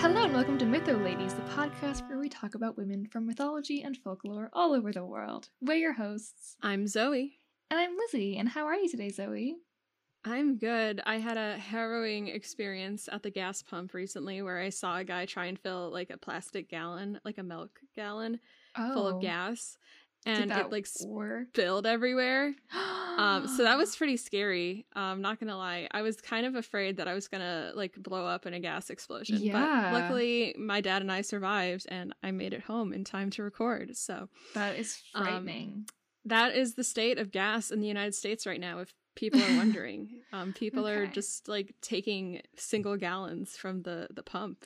Hello and welcome to Mytho Ladies, the podcast we talk about women from mythology and folklore all over the world. We're your hosts, I'm Zoe. and I'm Lizzie. And how are you today, Zoe? I'm good. I had a harrowing experience at the gas pump recently where I saw a guy try and fill like a plastic gallon, like a milk gallon, Oh, full of oh. gas, Did and it like work? spilled everywhere. Um, so that was pretty scary. Um, not gonna lie, I was kind of afraid that I was gonna like blow up in a gas explosion. Yeah. But luckily, my dad and I survived, and I made it home in time to record. So that is um, frightening. that is the state of gas in the United States right now. If people are wondering, um, people are just like taking single gallons from the the pump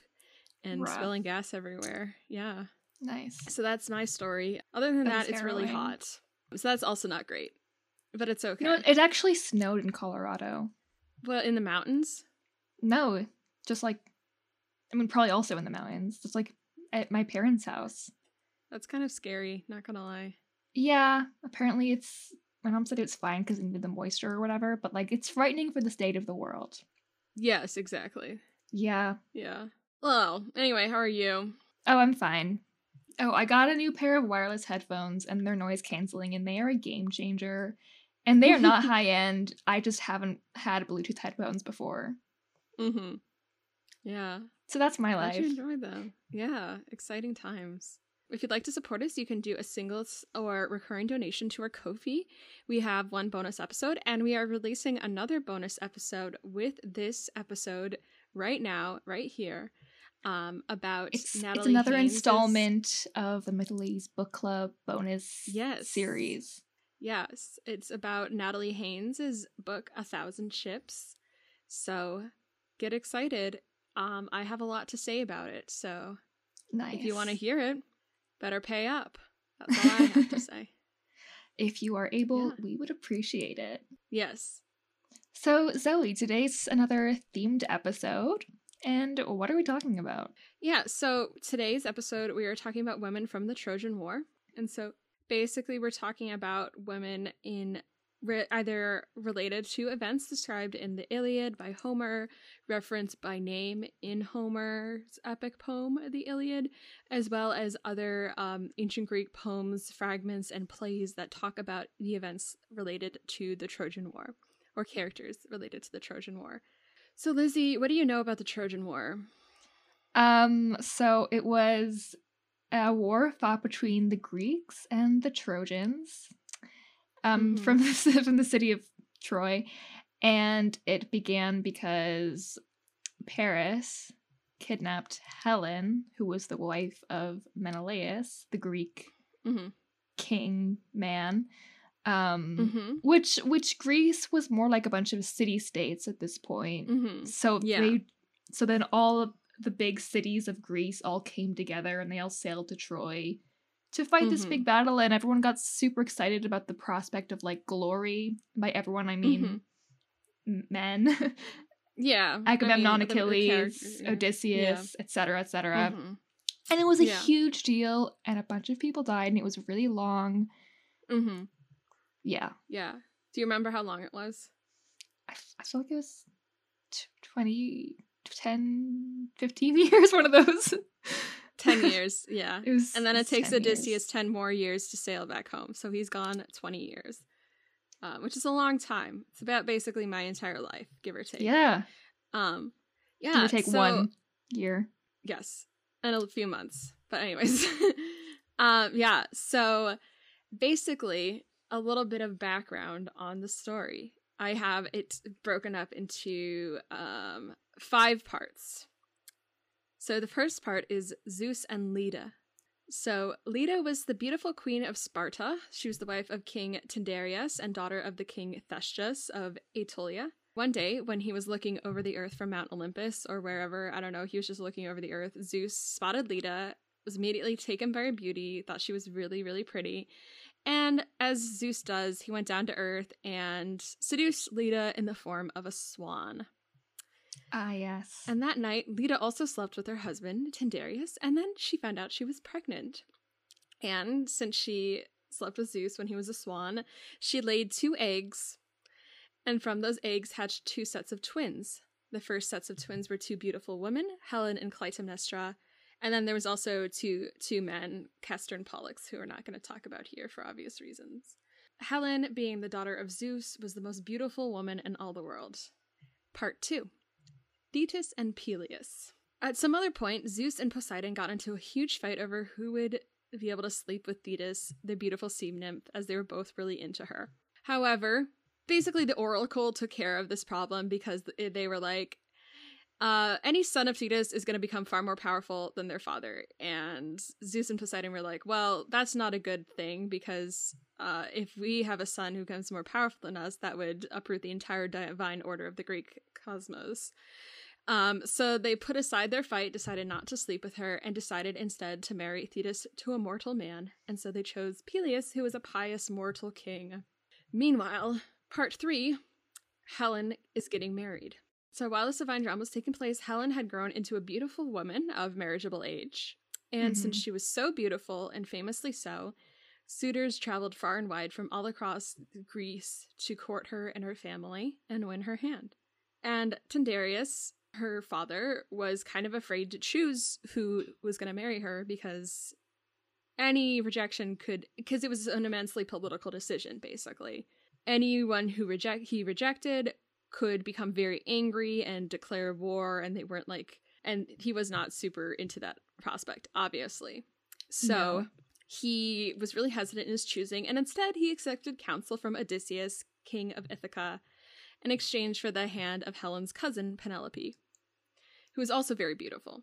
and Rough. spilling gas everywhere. Yeah. Nice. So that's my story. Other than That that, it's really hot. So that's also not great, but it's okay. You know, it actually snowed in Colorado. well, in the mountains. No, just like, I mean, probably also in the mountains, just like at my parents' house. That's kind of scary. Not gonna lie. Yeah, apparently it's. My mom said it's fine because it needed the moisture or whatever, but like it's frightening for the state of the world. Yes, exactly. Yeah. Yeah. Well, anyway, how are you? Oh, I'm fine. Oh, I got a new pair of wireless headphones and they're noise canceling and they are a game changer. And they are not high end. I just haven't had Bluetooth headphones before. Mm-hmm. Yeah. So that's my Glad life. you enjoyed them. Yeah, exciting times. If you'd like to support us, you can do a single or recurring donation to our Ko-fi. We have one bonus episode, and we are releasing another bonus episode with this episode right now, right here, um, about It's, it's another installment of the Mytho Ladies Book Club bonus Yes. series. Yes, it's about Natalie Haynes's book, A Thousand Ships. So get excited. Um, I have a lot to say about it, so Nice. If you want to hear it, better pay up. That's all I have to say. If you are able, Yeah. we would appreciate it. Yes. So, Zoe, today's another themed episode. And what are we talking about? Yeah, so today's episode, we are talking about women from the Trojan War. And so basically, we're talking about women in re- either related to events described in the Iliad by Homer, referenced by name in Homer's epic poem, the Iliad, as well as other um, ancient Greek poems, fragments, and plays that talk about the events related to the Trojan War or characters related to the Trojan War. So, Lizzie, what do you know about the Trojan War? Um, so it was a war fought between the Greeks and the Trojans. Um, Mhm. from the from the city of Troy, and it began because Paris kidnapped Helen, who was the wife of Menelaus, the Greek Mm-hmm. king man. Um, Mm-hmm. which which Greece was more like a bunch of city states at this point. Mm-hmm. So Yeah. they so then all of the big cities of Greece all came together and they all sailed to Troy to fight this Mhm. big battle and everyone got super excited about the prospect of like glory. By everyone I mean m- men. Yeah. Agamemnon, I mean, Achilles, yeah. Odysseus, etc., etc. Mhm. And it was a Yeah. huge deal and a bunch of people died and it was really long. Mhm. Yeah. Yeah. Do you remember how long it was? I, I feel like it was t- 20 10 15 years one of those. 10 years. Yeah. It was And then it takes 10 Odysseus years. 10 more years to sail back home. So he's gone 20 years, uh, which is a long time. It's about basically my entire life, give or take. Yeah. Um, yeah. Give or take so- one year. Yes. And a few months. But anyways. um yeah, so basically a little bit of background on the story. I have it broken up into um five parts. So the first part is Zeus and Leda. So Leda was the beautiful queen of Sparta. She was the wife of King Tyndareus and daughter of the king Thestius of Aetolia. One day, when he was looking over the earth from Mount Olympus or wherever, I don't know, he was just looking over the earth, Zeus spotted Leda was immediately taken by her beauty, thought she was really, really pretty. And as Zeus does, he went down to earth and seduced Leda in the form of a swan. Ah, yes. And that night, Leda also slept with her husband, Tyndareus, and then she found out she was pregnant. And since she slept with Zeus when he was a swan, she laid two eggs, and from those eggs hatched two sets of twins. The first sets of twins were two beautiful women, Helen and Clytemnestra, and then there was also two two men, Castor and Pollux, who we're not going to talk about here for obvious reasons. Helen, being the daughter of Zeus, was the most beautiful woman in all the world. Part 2 Thetis and Peleus. At some other point, Zeus and Poseidon got into a huge fight over who would be able to sleep with Thetis, the beautiful sea nymph, as they were both really into her. However, basically the oracle took care of this problem because they were like, uh, any son of Thetis is going to become far more powerful than their father. And Zeus and Poseidon were like, well, that's not a good thing because uh, if we have a son who becomes more powerful than us, that would uproot the entire divine order of the Greek cosmos. Um, so they put aside their fight, decided not to sleep with her, and decided instead to marry Thetis to a mortal man. And so they chose Peleus, who was a pious mortal king. Meanwhile, part three Helen is getting married. So while this divine drama was taking place, Helen had grown into a beautiful woman of marriageable age. And mm-hmm. since she was so beautiful and famously so, suitors traveled far and wide from all across Greece to court her and her family and win her hand. And Tyndareus, her father, was kind of afraid to choose who was going to marry her because any rejection could because it was an immensely political decision basically anyone who reject he rejected could become very angry and declare war and they weren't like and he was not super into that prospect obviously so no. he was really hesitant in his choosing and instead he accepted counsel from odysseus king of ithaca in exchange for the hand of helen's cousin penelope who was also very beautiful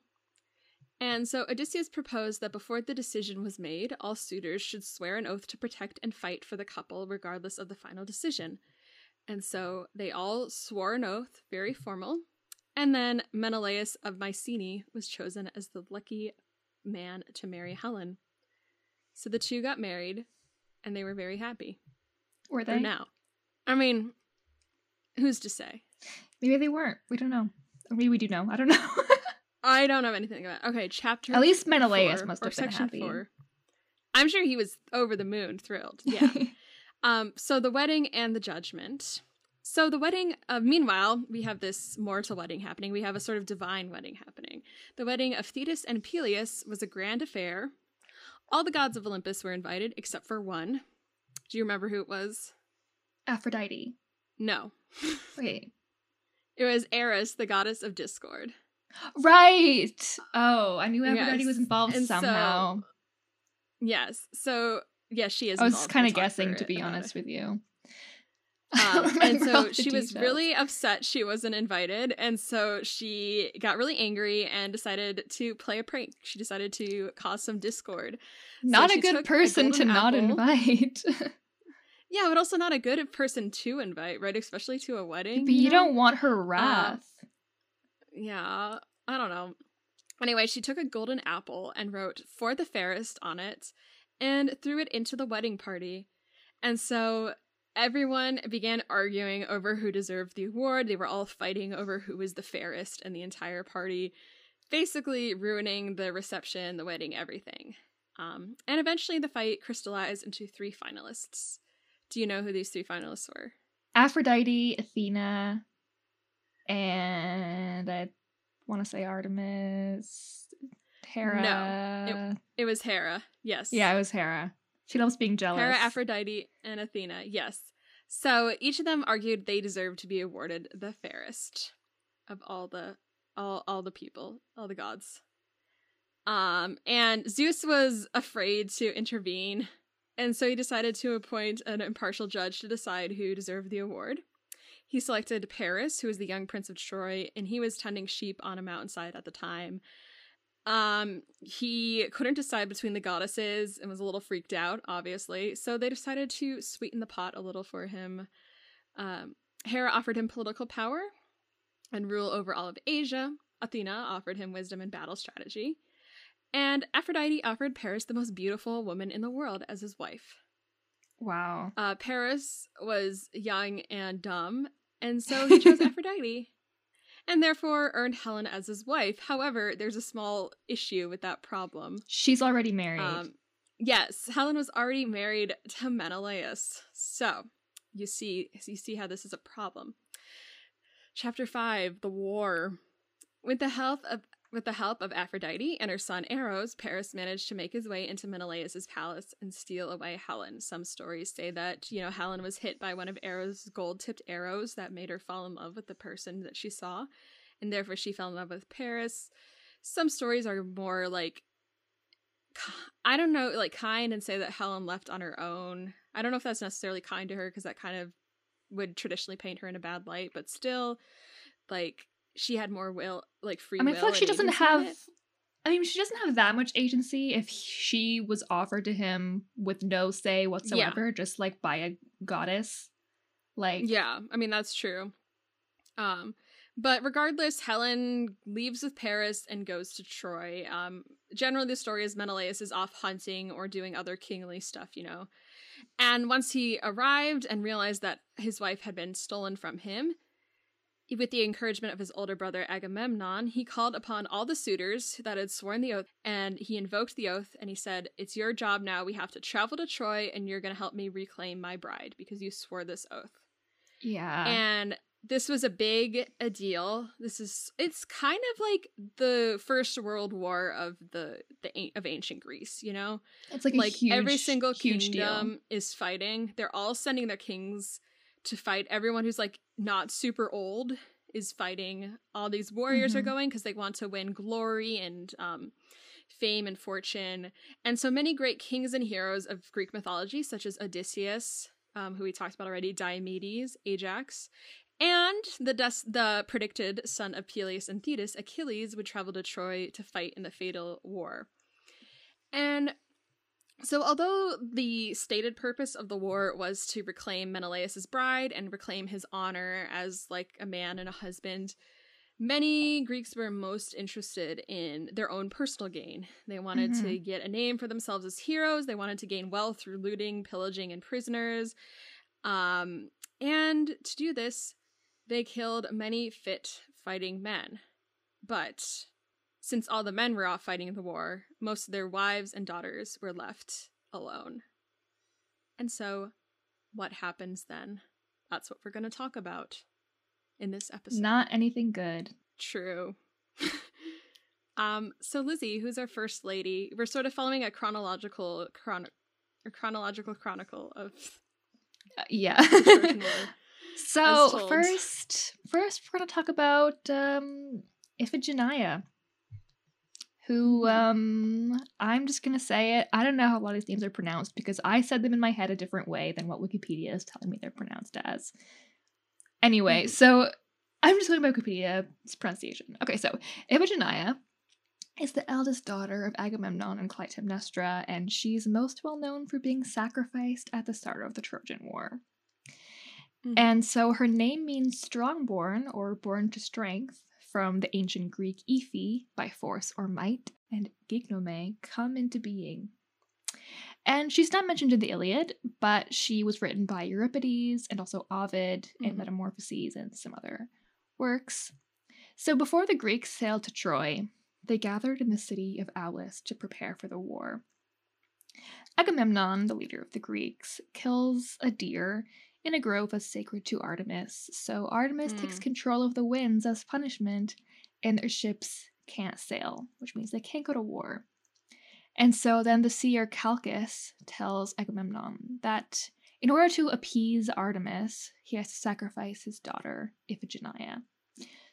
and so Odysseus proposed that before the decision was made, all suitors should swear an oath to protect and fight for the couple regardless of the final decision. And so they all swore an oath, very formal. And then Menelaus of Mycenae was chosen as the lucky man to marry Helen. So the two got married and they were very happy. Were they? Or now. I mean, who's to say? Maybe they weren't. We don't know. Maybe we do know. I don't know. I don't know anything about. It. Okay, chapter. At least Menelaus four, must have been happy. Four. I'm sure he was over the moon, thrilled. Yeah. Um, so the wedding and the judgment. So the wedding, uh, meanwhile, we have this mortal wedding happening. We have a sort of divine wedding happening. The wedding of Thetis and Peleus was a grand affair. All the gods of Olympus were invited except for one. Do you remember who it was? Aphrodite. No. Wait. It was Eris, the goddess of discord. Right. Oh, I knew Aphrodite yes. was involved and somehow. So, yes. So yeah, she is. I was kind of guessing, to be honest it. with you. Um, and so she was really upset she wasn't invited, and so she got really angry and decided to play a prank. She decided to cause some discord. Not so a good person a to apple. not invite. yeah, but also not a good person to invite, right? Especially to a wedding. But you, you know? don't want her wrath. Uh, yeah, I don't know. Anyway, she took a golden apple and wrote "For the fairest" on it and threw it into the wedding party. And so everyone began arguing over who deserved the award. They were all fighting over who was the fairest in the entire party, basically ruining the reception, the wedding, everything. Um, and eventually the fight crystallized into three finalists. Do you know who these three finalists were? Aphrodite, Athena, and I want to say Artemis, Hera. No, it, it was Hera. Yes. Yeah, it was Hera. She loves being jealous. Hera, Aphrodite, and Athena. Yes. So each of them argued they deserved to be awarded the fairest of all the all all the people, all the gods. Um, and Zeus was afraid to intervene, and so he decided to appoint an impartial judge to decide who deserved the award. He selected Paris, who was the young prince of Troy, and he was tending sheep on a mountainside at the time. Um, he couldn't decide between the goddesses and was a little freaked out, obviously. So they decided to sweeten the pot a little for him. Um, Hera offered him political power and rule over all of Asia. Athena offered him wisdom and battle strategy. And Aphrodite offered Paris the most beautiful woman in the world as his wife. Wow. Uh, Paris was young and dumb, and so he chose Aphrodite, and therefore earned Helen as his wife. However, there's a small issue with that problem. She's already married. Um, yes, Helen was already married to Menelaus, so you see, you see how this is a problem. Chapter five: The War. With the help of with the help of Aphrodite and her son Eros, Paris managed to make his way into Menelaus's palace and steal away Helen. Some stories say that, you know, Helen was hit by one of Eros' gold-tipped arrows that made her fall in love with the person that she saw, and therefore she fell in love with Paris. Some stories are more like I don't know, like kind and say that Helen left on her own. I don't know if that's necessarily kind to her because that kind of would traditionally paint her in a bad light, but still like she had more will, like free. I mean, I feel like she doesn't have. I mean, she doesn't have that much agency if she was offered to him with no say whatsoever, just like by a goddess. Like, Yeah, I mean that's true. Um, but regardless, Helen leaves with Paris and goes to Troy. Um, generally, the story is Menelaus is off hunting or doing other kingly stuff, you know. And once he arrived and realized that his wife had been stolen from him, with the encouragement of his older brother Agamemnon, he called upon all the suitors that had sworn the oath and he invoked the oath and he said, It's your job now. We have to travel to Troy and you're going to help me reclaim my bride because you swore this oath yeah. and this was a big a deal this is it's kind of like the first world war of the the of ancient greece you know it's like, like huge, every single huge kingdom deal. is fighting they're all sending their kings to fight everyone who's like not super old is fighting all these warriors are Mhm. going because they want to win glory and um fame and fortune and so many great kings and heroes of greek mythology such as odysseus um, who we talked about already diomedes ajax and the des- the predicted son of Peleus and Thetis, Achilles, would travel to Troy to fight in the fatal war. And so, although the stated purpose of the war was to reclaim Menelaus's bride and reclaim his honor as like a man and a husband, many Greeks were most interested in their own personal gain. They wanted to get a name for themselves as heroes. They wanted to gain wealth through looting, pillaging, and prisoners. Um, and to do this, they killed many fit fighting men. But since all the men were off fighting the war, most of their wives and daughters were left alone. And so, what happens then? That's what we're going to talk about in this episode. Not anything good. True. um, so Lizzie, who's our first lady, we're sort of following a chronological chron- a chronological chronicle of Uh, yeah. the Trojan War. so first, first we're gonna talk about um, Iphigenia, who um, I'm just gonna say it. I don't know how a lot of these names are pronounced because I said them in my head a different way than what Wikipedia is telling me they're pronounced as. Anyway, Mhm. so I'm just going by Wikipedia's pronunciation. Okay, so Iphigenia is the eldest daughter of Agamemnon and Clytemnestra, and she's most well known for being sacrificed at the start of the Trojan War. Mhm. And so her name means strongborn or born to strength from the ancient Greek ephi, by force or might, and gignome, come into being. And she's not mentioned in the Iliad, but she was written by Euripides and also Ovid in Mhm. Metamorphoses and some other works. So before the Greeks sailed to Troy, they gathered in the city of Aulis to prepare for the war. Agamemnon, the leader of the Greeks, kills a deer in a grove that's sacred to Artemis. So Artemis takes Hmm. control of the winds as punishment, and their ships can't sail, which means they can't go to war. And so then the seer Calchas tells Agamemnon that in order to appease Artemis, he has to sacrifice his daughter, Iphigenia.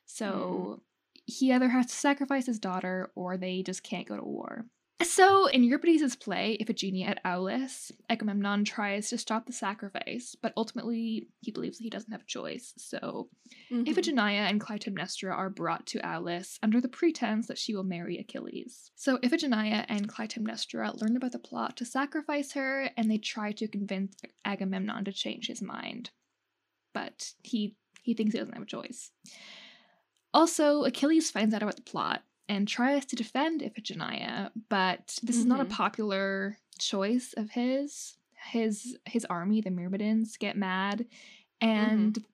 So he either has to sacrifice his daughter or they just can't go to war. So, in Euripides' play, Iphigenia at Aulis, Agamemnon tries to stop the sacrifice, but ultimately he believes that he doesn't have a choice. So, Mhm. Iphigenia and Clytemnestra are brought to Aulis under the pretense that she will marry Achilles. So, Iphigenia and Clytemnestra learn about the plot to sacrifice her, and they try to convince Agamemnon to change his mind. But he he thinks he doesn't have a choice. Also, Achilles finds out about the plot, and tries to defend Iphigenia, but this is not a Mhm. popular choice of his. His his army, the Myrmidons, get mad, and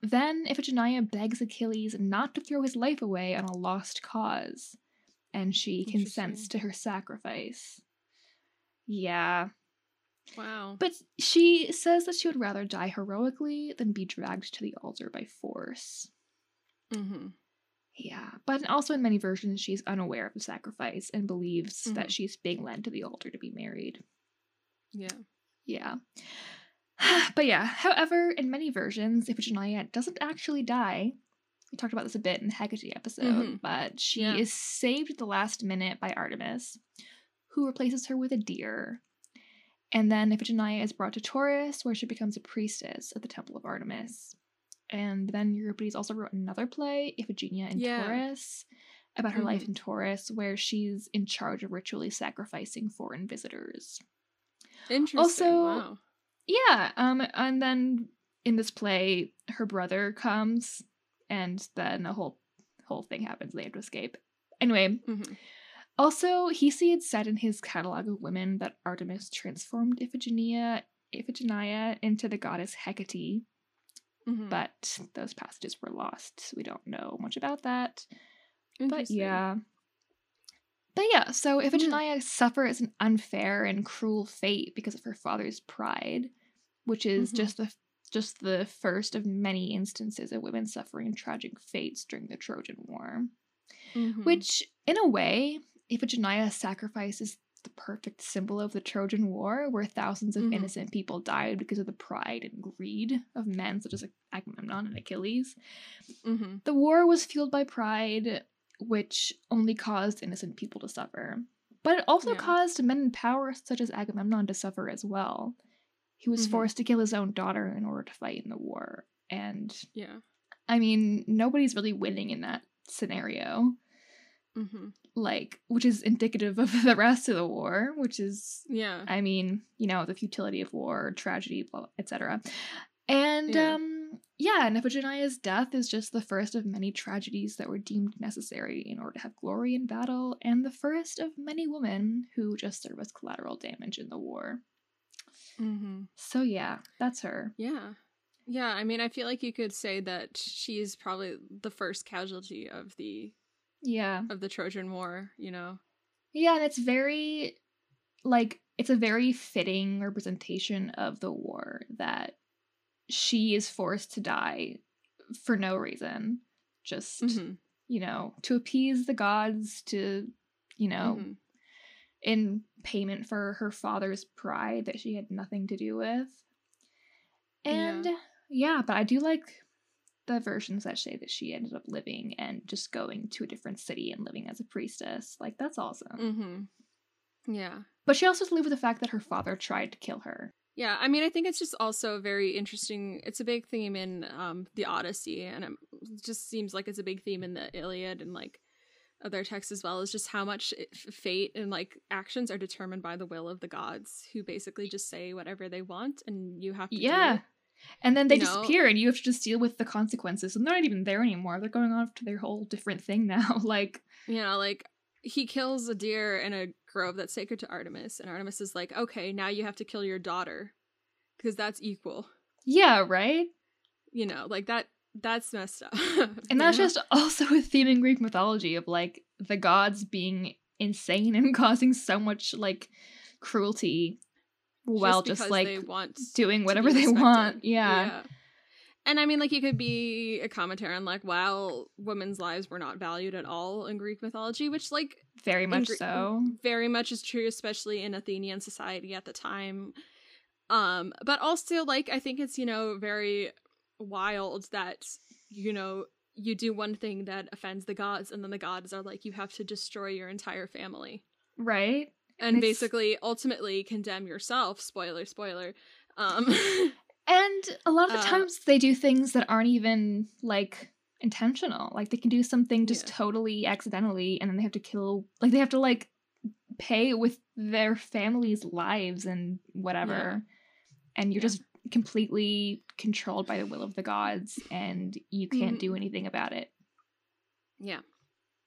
then Iphigenia begs Achilles not to throw his life away on a lost cause, and she consents to her sacrifice. Yeah, Wow. but she says that she would rather die heroically than be dragged to the altar by force. Mm-hmm. Yeah, but also in many versions, she's unaware of the sacrifice and believes that Mhm. she's being led to the altar to be married. Yeah. Yeah. but yeah, however, in many versions, Iphigenia doesn't actually die. We talked about this a bit in the Hecate episode, Mhm. but she Yeah. is saved at the last minute by Artemis, who replaces her with a deer. And then Iphigenia is brought to Tauris, where she becomes a priestess at the Temple of Artemis. And then Euripides also wrote another play, Iphigenia in Yeah. Tauris, about her life Mhm. in Tauris, where she's in charge of ritually sacrificing foreign visitors. Interesting. Also- wow. Yeah, um, and then in this play, her brother comes, and then the whole whole thing happens. They have to escape. Anyway, Mm-hmm. also Hesiod said in his catalog of women that Artemis transformed Iphigenia Iphigenia into the goddess Hecate, Mm-hmm. but those passages were lost. So we don't know much about that. But yeah. But yeah, so Iphigenia suffers an unfair and cruel fate because of her father's pride, which is Mhm. just the just the first of many instances of women suffering tragic fates during the Trojan War. Mhm. Which, in a way, Iphigenia's sacrifice is the perfect symbol of the Trojan War, where thousands of Mhm. innocent people died because of the pride and greed of men such as Agamemnon and Achilles. Mhm. The war was fueled by pride, which only caused innocent people to suffer. But it also Yeah. caused men in power, such as Agamemnon, to suffer as well. He was Mhm. forced to kill his own daughter in order to fight in the war. And, Yeah. I mean, nobody's really winning in that scenario, Mm-hmm. Like, which is indicative of the rest of the war, which is Yeah. I mean, you know, the futility of war, tragedy, blah, etc. And Yeah. um yeah, and Iphigenia's death is just the first of many tragedies that were deemed necessary in order to have glory in battle, and the first of many women who just serve as collateral damage in the war. Mm-hmm. So yeah, that's her. Yeah. Yeah, I mean, I feel like you could say that she's probably the first casualty of the Yeah. of the Trojan War, you know. Yeah, and it's very like it's a very fitting representation of the war that she is forced to die for no reason. Just Mhm. you know, to appease the gods, to, you know, Mhm. in payment for her father's pride that she had nothing to do with. And yeah. but I do like the versions that say that she ended up living and just going to a different city and living as a priestess. Like, that's awesome. Mhm. Yeah. But she also has to live with the fact that her father tried to kill her. Yeah, I mean, I think it's just also very interesting. It's a big theme in um, the Odyssey, and it just seems like it's a big theme in the Iliad and like other texts as well. Is just how much fate and like actions are determined by the will of the gods, who basically just say whatever they want, and you have to. Yeah. And then they disappear and you have to just deal with the consequences. And they're not even there anymore. They're going off to their whole different thing now. like, You know, like he kills a deer in a grove that's sacred to Artemis, and Artemis is like, okay, now you have to kill your daughter because that's equal. yeah, right? You know, like that. That's messed up. And that's just also a theme in Greek mythology of like the gods being insane and causing so much like cruelty while just, because like doing whatever they want. Yeah. And I mean, like, it could be a commentary on, like, wow, women's lives were not valued at all in Greek mythology, which, like, Very much Gre- so. very much is true, especially in Athenian society at the time. Um, but also, like, I think it's, you know, very wild that, you know, you do one thing that offends the gods, and then the gods are like, you have to destroy your entire family. Right? And It's- basically, ultimately condemn yourself. Spoiler, spoiler. Um, And a lot of the Uh, times they do things that aren't even like intentional. Like they can do something just Yeah. totally accidentally and then they have to kill like they have to like pay with their family's lives and whatever. And you're Yeah. just completely controlled by the will of the gods and you can't Mm-hmm. do anything about it. Yeah.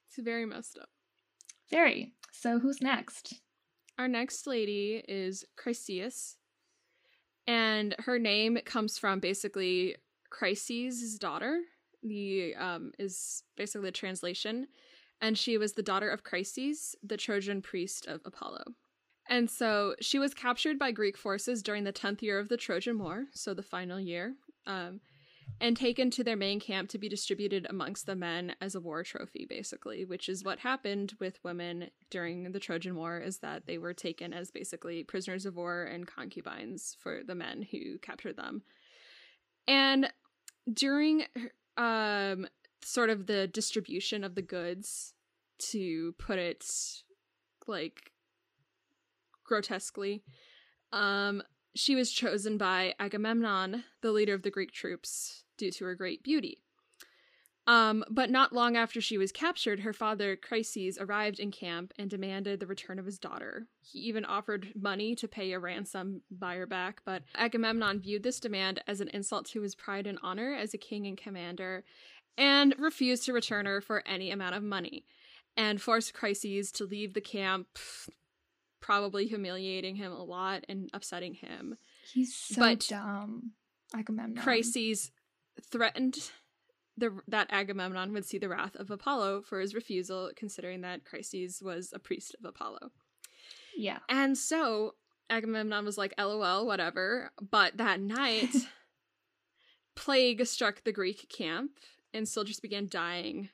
It's very messed up. Very. So who's next? Our next lady is Chryseis, and her name comes from basically Chryses' daughter. The um is basically the translation, and she was the daughter of Chryses, the Trojan priest of Apollo. And so she was captured by Greek forces during the 10th year of the Trojan War, so the final year, um, and taken to their main camp to be distributed amongst the men as a war trophy, basically, which is what happened with women during the Trojan War, is that they were taken as basically prisoners of war and concubines for the men who captured them. And during um, sort of the distribution of the goods, to put it like grotesquely. Um, she was chosen by Agamemnon, the leader of the Greek troops, due to her great beauty. Um, but not long after she was captured, her father, Chryses, arrived in camp and demanded the return of his daughter. He even offered money to pay a ransom, buy her back, but Agamemnon viewed this demand as an insult to his pride and honor as a king and commander, and refused to return her for any amount of money, and forced Chryses to leave the camp probably humiliating him a lot and upsetting him. He's so but dumb. Agamemnon. Chryses threatened the, that Agamemnon would see the wrath of Apollo for his refusal, considering that Chryses was a priest of Apollo. Yeah. And so Agamemnon was like, LOL, whatever. But that night, plague struck the Greek camp, and soldiers began dying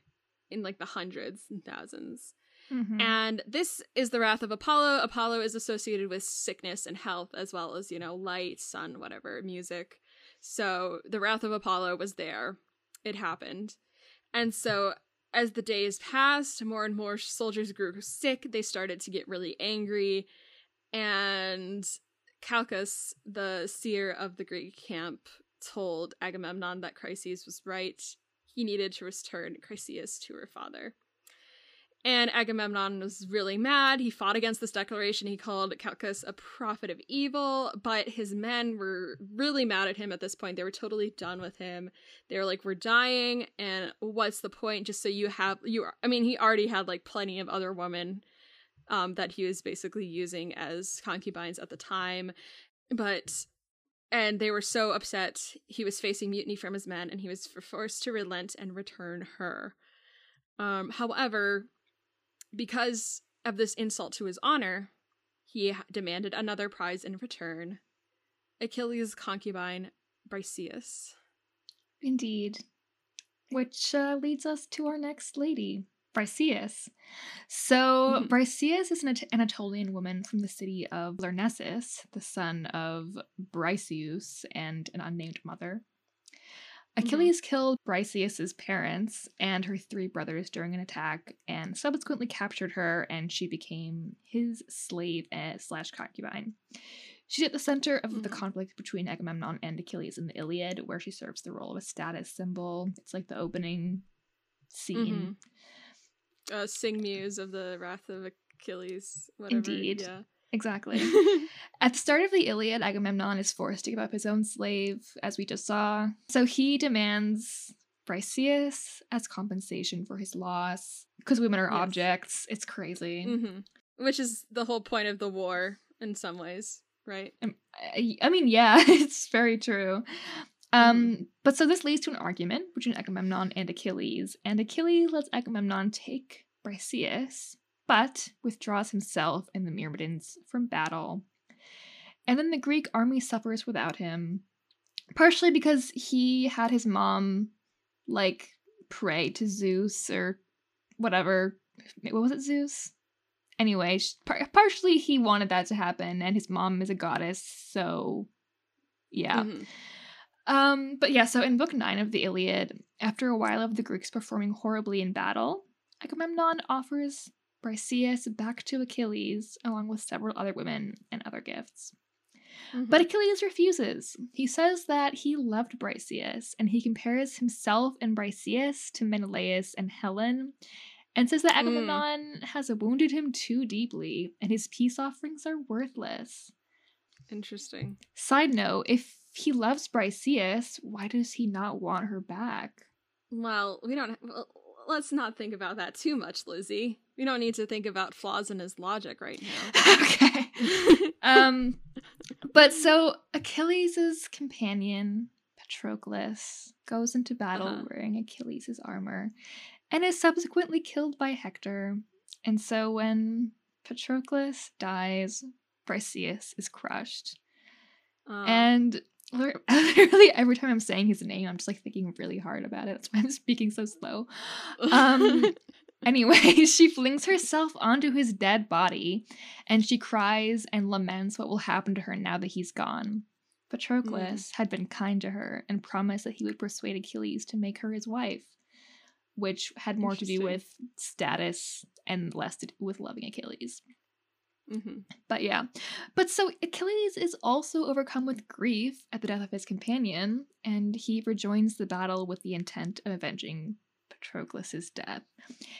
in like the hundreds and thousands. Mm-hmm. And this is the wrath of Apollo. Apollo is associated with sickness and health, as well as, you know, light, sun, whatever, music. So the wrath of Apollo was there. It happened. And so as the days passed, more and more soldiers grew sick. They started to get really angry. And Calchas, the seer of the Greek camp, told Agamemnon that Chryses was right. He needed to return Chryseis to her father. And Agamemnon was really mad. He fought against this declaration. He called Calchas a prophet of evil, but his men were really mad at him at this point. They were totally done with him. They were like, We're dying, and what's the point? Just so you have you I mean, he already had like plenty of other women um that he was basically using as concubines at the time. But and they were so upset he was facing mutiny from his men and he was forced to relent and return her. Um, however, because of this insult to his honor, he demanded another prize in return Achilles' concubine, Briseis. Indeed. Which uh, leads us to our next lady, Briseis. So, mm-hmm. Briseis is an Anatolian woman from the city of Lyrnessus, the son of Briseus and an unnamed mother. Mm-hmm. Achilles mm-hmm. killed Briseis's parents and her three brothers during an attack, and subsequently captured her, and she became his slave eh, slash concubine. She's at the center of mm-hmm. the conflict between Agamemnon and Achilles in the Iliad, where she serves the role of a status symbol. It's like the opening scene. Mm-hmm. Uh, sing muse of the wrath of Achilles. Whatever. Indeed. Yeah. Exactly. At the start of the Iliad, Agamemnon is forced to give up his own slave, as we just saw. So he demands Briseis as compensation for his loss. Because women are yes. objects. It's crazy. Mm-hmm. Which is the whole point of the war in some ways, right? Um, I mean, yeah, it's very true. Um, mm-hmm. but so this leads to an argument between Agamemnon and Achilles, and Achilles lets Agamemnon take Briseis but withdraws himself and the Myrmidons from battle. And then the Greek army suffers without him, partially because he had his mom, like, pray to Zeus or whatever. What was it, Zeus? Anyway, par- partially he wanted that to happen, and his mom is a goddess, so yeah. Mm-hmm. Um, but yeah, so in book nine of the Iliad, after a while of the Greeks performing horribly in battle, Agamemnon offers Briseis back to Achilles, along with several other women and other gifts. Mm-hmm. But Achilles refuses. He says that he loved Briseis, and he compares himself and Briseis to Menelaus and Helen, and says that mm. Agamemnon mm. has wounded him too deeply, and his peace offerings are worthless. Interesting. Side note, if he loves Briseis, why does he not want her back? Well, we don't. Well, let's not think about that too much, Lizzie. We don't need to think about flaws in his logic right now. okay. um, but so Achilles' companion Patroclus goes into battle Uh-huh. wearing Achilles' armor, and is subsequently killed by Hector. And so when Patroclus dies, Briseis is crushed. Uh, And lit- literally every time I'm saying his name, I'm just like thinking really hard about it. That's why I'm speaking so slow. Um, Anyway, she flings herself onto his dead body and she cries and laments what will happen to her now that he's gone. Patroclus had been kind to her and promised that he would persuade Achilles to make her his wife, which had more to do with status and less to do with loving Achilles. mhm. But yeah. But so Achilles is also overcome with grief at the death of his companion, and he rejoins the battle with the intent of avenging Patroclus' death.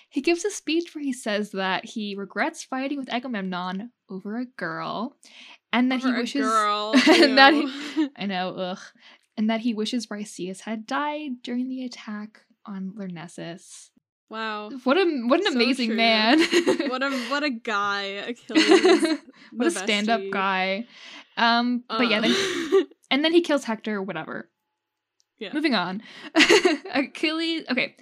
He gives a speech where he says that he regrets fighting with Agamemnon over a girl, and that Over he a wishes girl. and that ew. I know, ugh. And that he wishes Briseis had died during the attack on Lyrnessus. wow. What a what an So amazing true. man. What a what a guy, Achilles. what a stand-up guy. Um, but yeah, Uh. then, and then he kills Hector. Whatever. Yeah. Moving on. Achilles. Okay.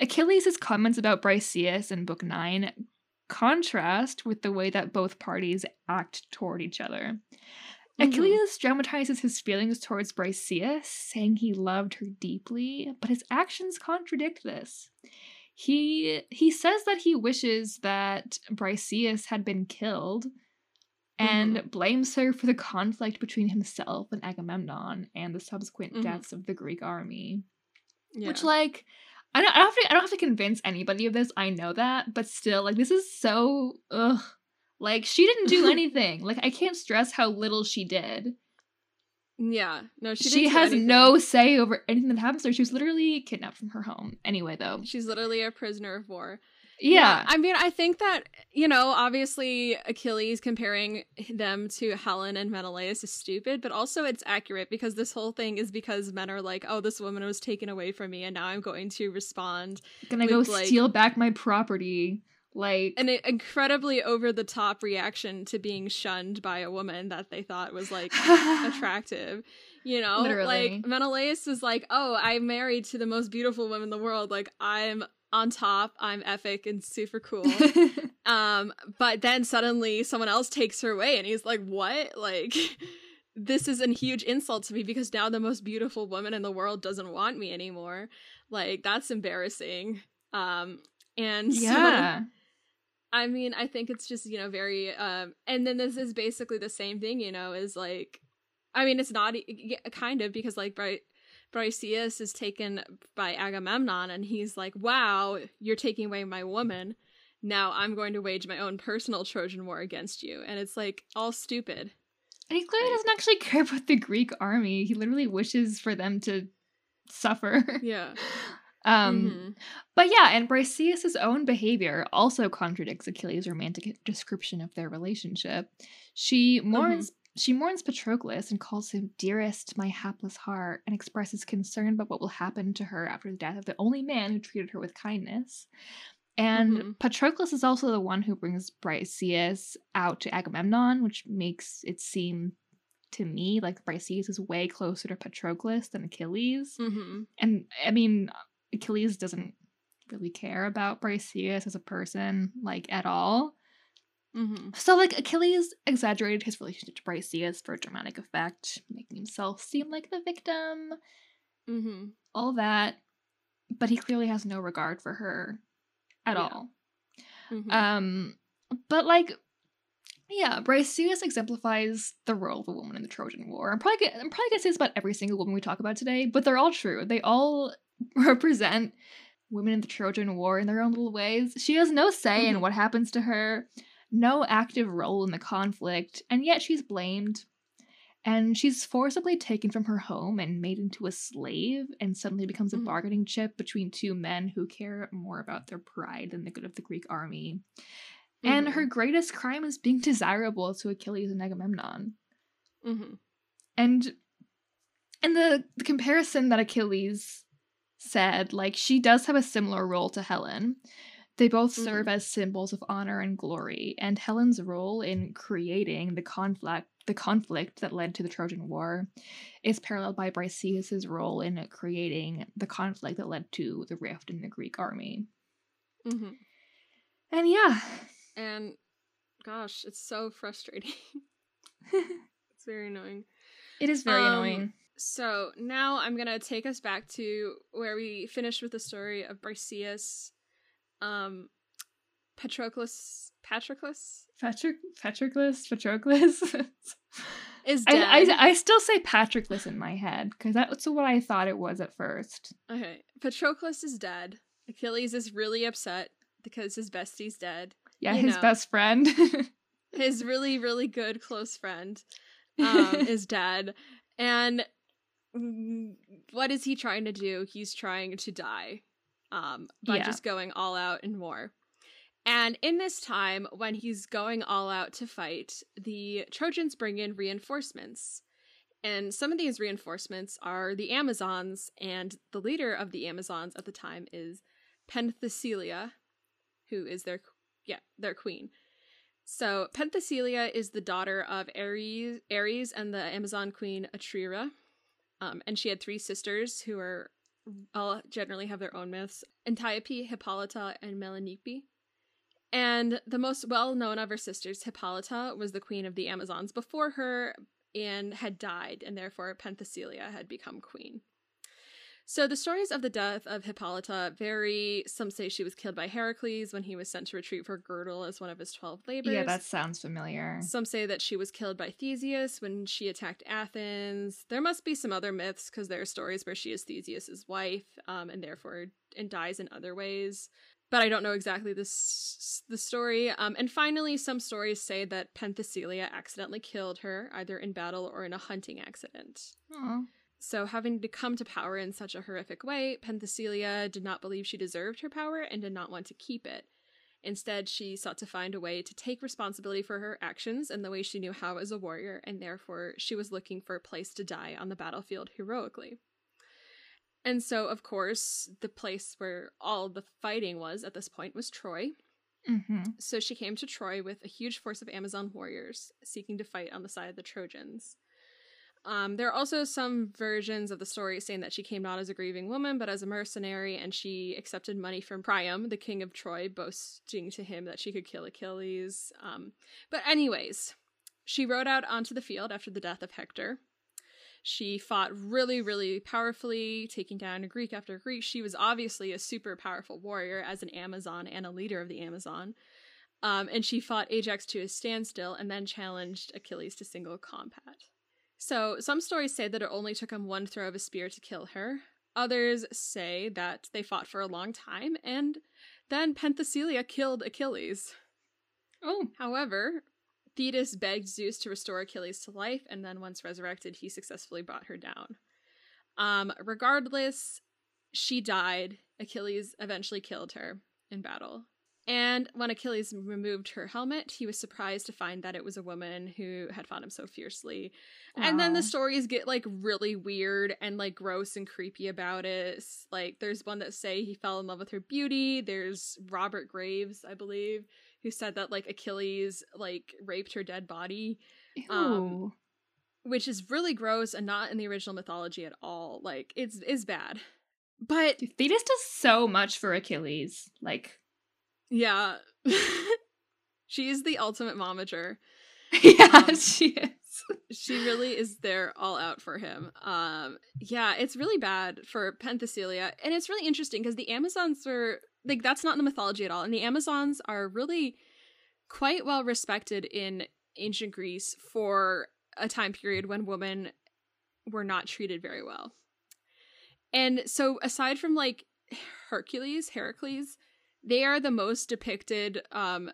Achilles' comments about Briseis in Book Nine contrast with the way that both parties act toward each other. Mhm. Achilles dramatizes his feelings towards Briseis, saying he loved her deeply, but his actions contradict this. He he says that he wishes that Briseis had been killed and blames her for the conflict between himself and Agamemnon and the subsequent Mhm. deaths of the Greek army. yeah. Which like I don't, I don't have to I don't have to convince anybody of this. I know that, but still like this is so ugh. Like she didn't do anything. like I can't stress how little she did. yeah. No, she, She, didn't has no say over anything that happens to her. She was literally kidnapped from her home. Anyway, though. She's literally a prisoner of war. Yeah. I mean, I think that, you know, obviously Achilles comparing them to Helen and Menelaus is stupid, but also it's accurate because this whole thing is because men are like, oh, this woman was taken away from me and now I'm going to respond. Gonna go like- steal back my property. Like An incredibly over the top reaction to being shunned by a woman that they thought was like attractive. You know, Literally. like Menelaus is like, oh, I'm married to the most beautiful woman in the world. Like, I'm on top, I'm epic and super cool. Um, but then suddenly someone else takes her away, and he's like, "What? Like, this is a huge insult to me because now the most beautiful woman in the world doesn't want me anymore. Like, that's embarrassing." Um, and so, yeah. I mean, I think it's just you know very. Um, and then this is basically the same thing, you know, is like, I mean, it's not yeah, kind of because like Bri- Briseis is taken by Agamemnon, and he's like, "Wow, you're taking away my woman." Now I'm going to wage my own personal Trojan War against you, and it's like all stupid. And he clearly Like- doesn't actually care about the Greek army. He literally wishes for them to suffer. Yeah. Um Mhm. But yeah, and Briseis' own behavior also contradicts Achilles' romantic description of their relationship. She mourns she mourns Patroclus and calls him dearest my hapless heart and expresses concern about what will happen to her after the death of the only man who treated her with kindness. And Mhm. Patroclus is also the one who brings Briseis out to Agamemnon, which makes it seem to me like Briseis is way closer to Patroclus than Achilles. Mhm. And I mean, Achilles doesn't really care about Briseis as a person, like at all. Mhm. So, like, Achilles exaggerated his relationship to Briseis for dramatic effect, making himself seem like the victim, Mhm. all that. But he clearly has no regard for her at Yeah. all. Mhm. Um, but like, yeah, Briseis exemplifies the role of a woman in the Trojan War. I'm probably gonna, I'm probably gonna say this about every single woman we talk about today, but they're all true. They all represent women in the Trojan War in their own little ways. She has no say in Mhm. what happens to her, no active role in the conflict, and yet she's blamed. And she's forcibly taken from her home and made into a slave, and suddenly becomes a Mhm. bargaining chip between two men who care more about their pride than the good of the Greek army. And Mhm. her greatest crime is being desirable to Achilles and Agamemnon. Mhm. And and the, the comparison that Achilles said, like, she does have a similar role to Helen. They both Mm-hmm. serve as symbols of honor and glory, and Helen's role in creating the conflict the conflict that led to the Trojan War is paralleled by Briseis's role in creating the conflict that led to the rift in the Greek army. hmm And yeah. And gosh, it's so frustrating. it's very annoying. it is very Um, annoying. So now I'm gonna take us back to where we finished with the story of Briseis, um, Patroclus. Patroclus Patrick Patroclus Patroclus. is I, dead. I I still say Patroclus in my head because that's what I thought it was at first. okay, Patroclus is dead. Achilles is really upset because his bestie's dead. Yeah, You his know. best friend. His really, really good close friend um, is dead. And what is he trying to do? He's trying to die um, by Yeah. just going all out in war. And in this time, when he's going all out to fight, the Trojans bring in reinforcements. And some of these reinforcements are the Amazons, and the leader of the Amazons at the time is Penthesilea, who is their yeah, their queen. So Penthesilea is the daughter of Ares, Ares and the Amazon queen Otrera. Um, and she had three sisters who are all generally have their own myths: Antiope, Hippolyta, and Melanippe. And the most well known of her sisters, Hippolyta, was the queen of the Amazons before her and had died, and therefore Penthesilea had become queen. So the stories of the death of Hippolyta vary. Some say she was killed by Heracles when he was sent to retrieve her girdle as one of his twelve labors. yeah, that sounds familiar. Some say that she was killed by Theseus when she attacked Athens. There must be some other myths because there are stories where she is Theseus's wife, um, and therefore and dies in other ways. But I don't know exactly this the story. Um, and finally, some stories say that Penthesilea accidentally killed her, either in battle or in a hunting accident. Aw. So, having to come to power in such a horrific way, Penthesilea did not believe she deserved her power and did not want to keep it. Instead, she sought to find a way to take responsibility for her actions in the way she knew how as a warrior, and therefore she was looking for a place to die on the battlefield heroically. And so, of course, the place where all the fighting was at this point was Troy. Mhm. So she came to Troy with a huge force of Amazon warriors seeking to fight on the side of the Trojans. Um, there are also some versions of the story saying that she came not as a grieving woman, but as a mercenary, and she accepted money from Priam, the king of Troy, boasting to him that she could kill Achilles. Um, but, anyways, she rode out onto the field after the death of Hector. She fought really, really powerfully, taking down Greek after Greek. She was obviously a super powerful warrior as an Amazon and a leader of the Amazon. Um, and she fought Ajax to a standstill and then challenged Achilles to single combat. So, some stories say that it only took him one throw of a spear to kill her. Others say that they fought for a long time and then Penthesilea killed Achilles. Oh, However, Thetis begged Zeus to restore Achilles to life, and then once resurrected, he successfully brought her down. Um, regardless, she died. Achilles eventually killed her in battle. And when Achilles removed her helmet, he was surprised to find that it was a woman who had fought him so fiercely. And then the stories get like really weird and like gross and creepy about it. Like there's one that say he fell in love with her beauty. There's Robert Graves, I believe, who said that like Achilles like raped her dead body, Ew. um, which is really gross and not in the original mythology at all. Like it's is bad. But Thetis does so much for Achilles. Like, yeah. She's the ultimate momager. yeah, Um, she is. she really is there all out for him. Um, yeah, it's really bad for Penthesilea, and it's really interesting because the Amazons are like that's not in the mythology at all, and the Amazons are really quite well respected in ancient Greece for a time period when women were not treated very well. And so, aside from like Hercules, Heracles, they are the most depicted um,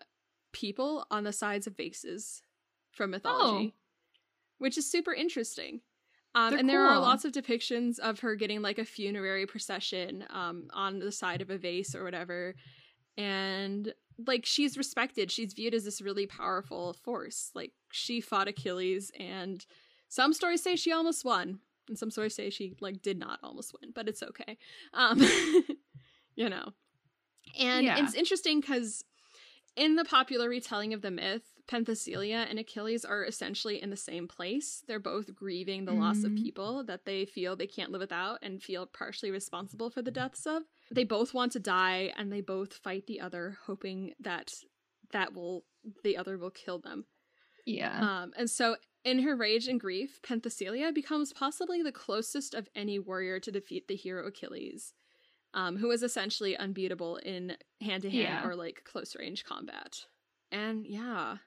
people on the sides of vases from mythology which is super interesting. Um, and there are lots of depictions of her getting like a funerary procession um, on the side of a vase or whatever. And like she's respected. She's viewed as this really powerful force. Like she fought Achilles, and some stories say she almost won. And some stories say she like did not almost win, but it's okay. Um, you know, and Yeah. it's interesting because in the popular retelling of the myth, Penthesilea and Achilles are essentially in the same place. They're both grieving the loss of Mhm. people that they feel they can't live without and feel partially responsible for the deaths of. They both want to die and they both fight the other, hoping that that will the other will kill them. Yeah. Um, and so, in her rage and grief, Penthesilea becomes possibly the closest of any warrior to defeat the hero Achilles, um, who is essentially unbeatable in hand to hand or like close range combat. And yeah,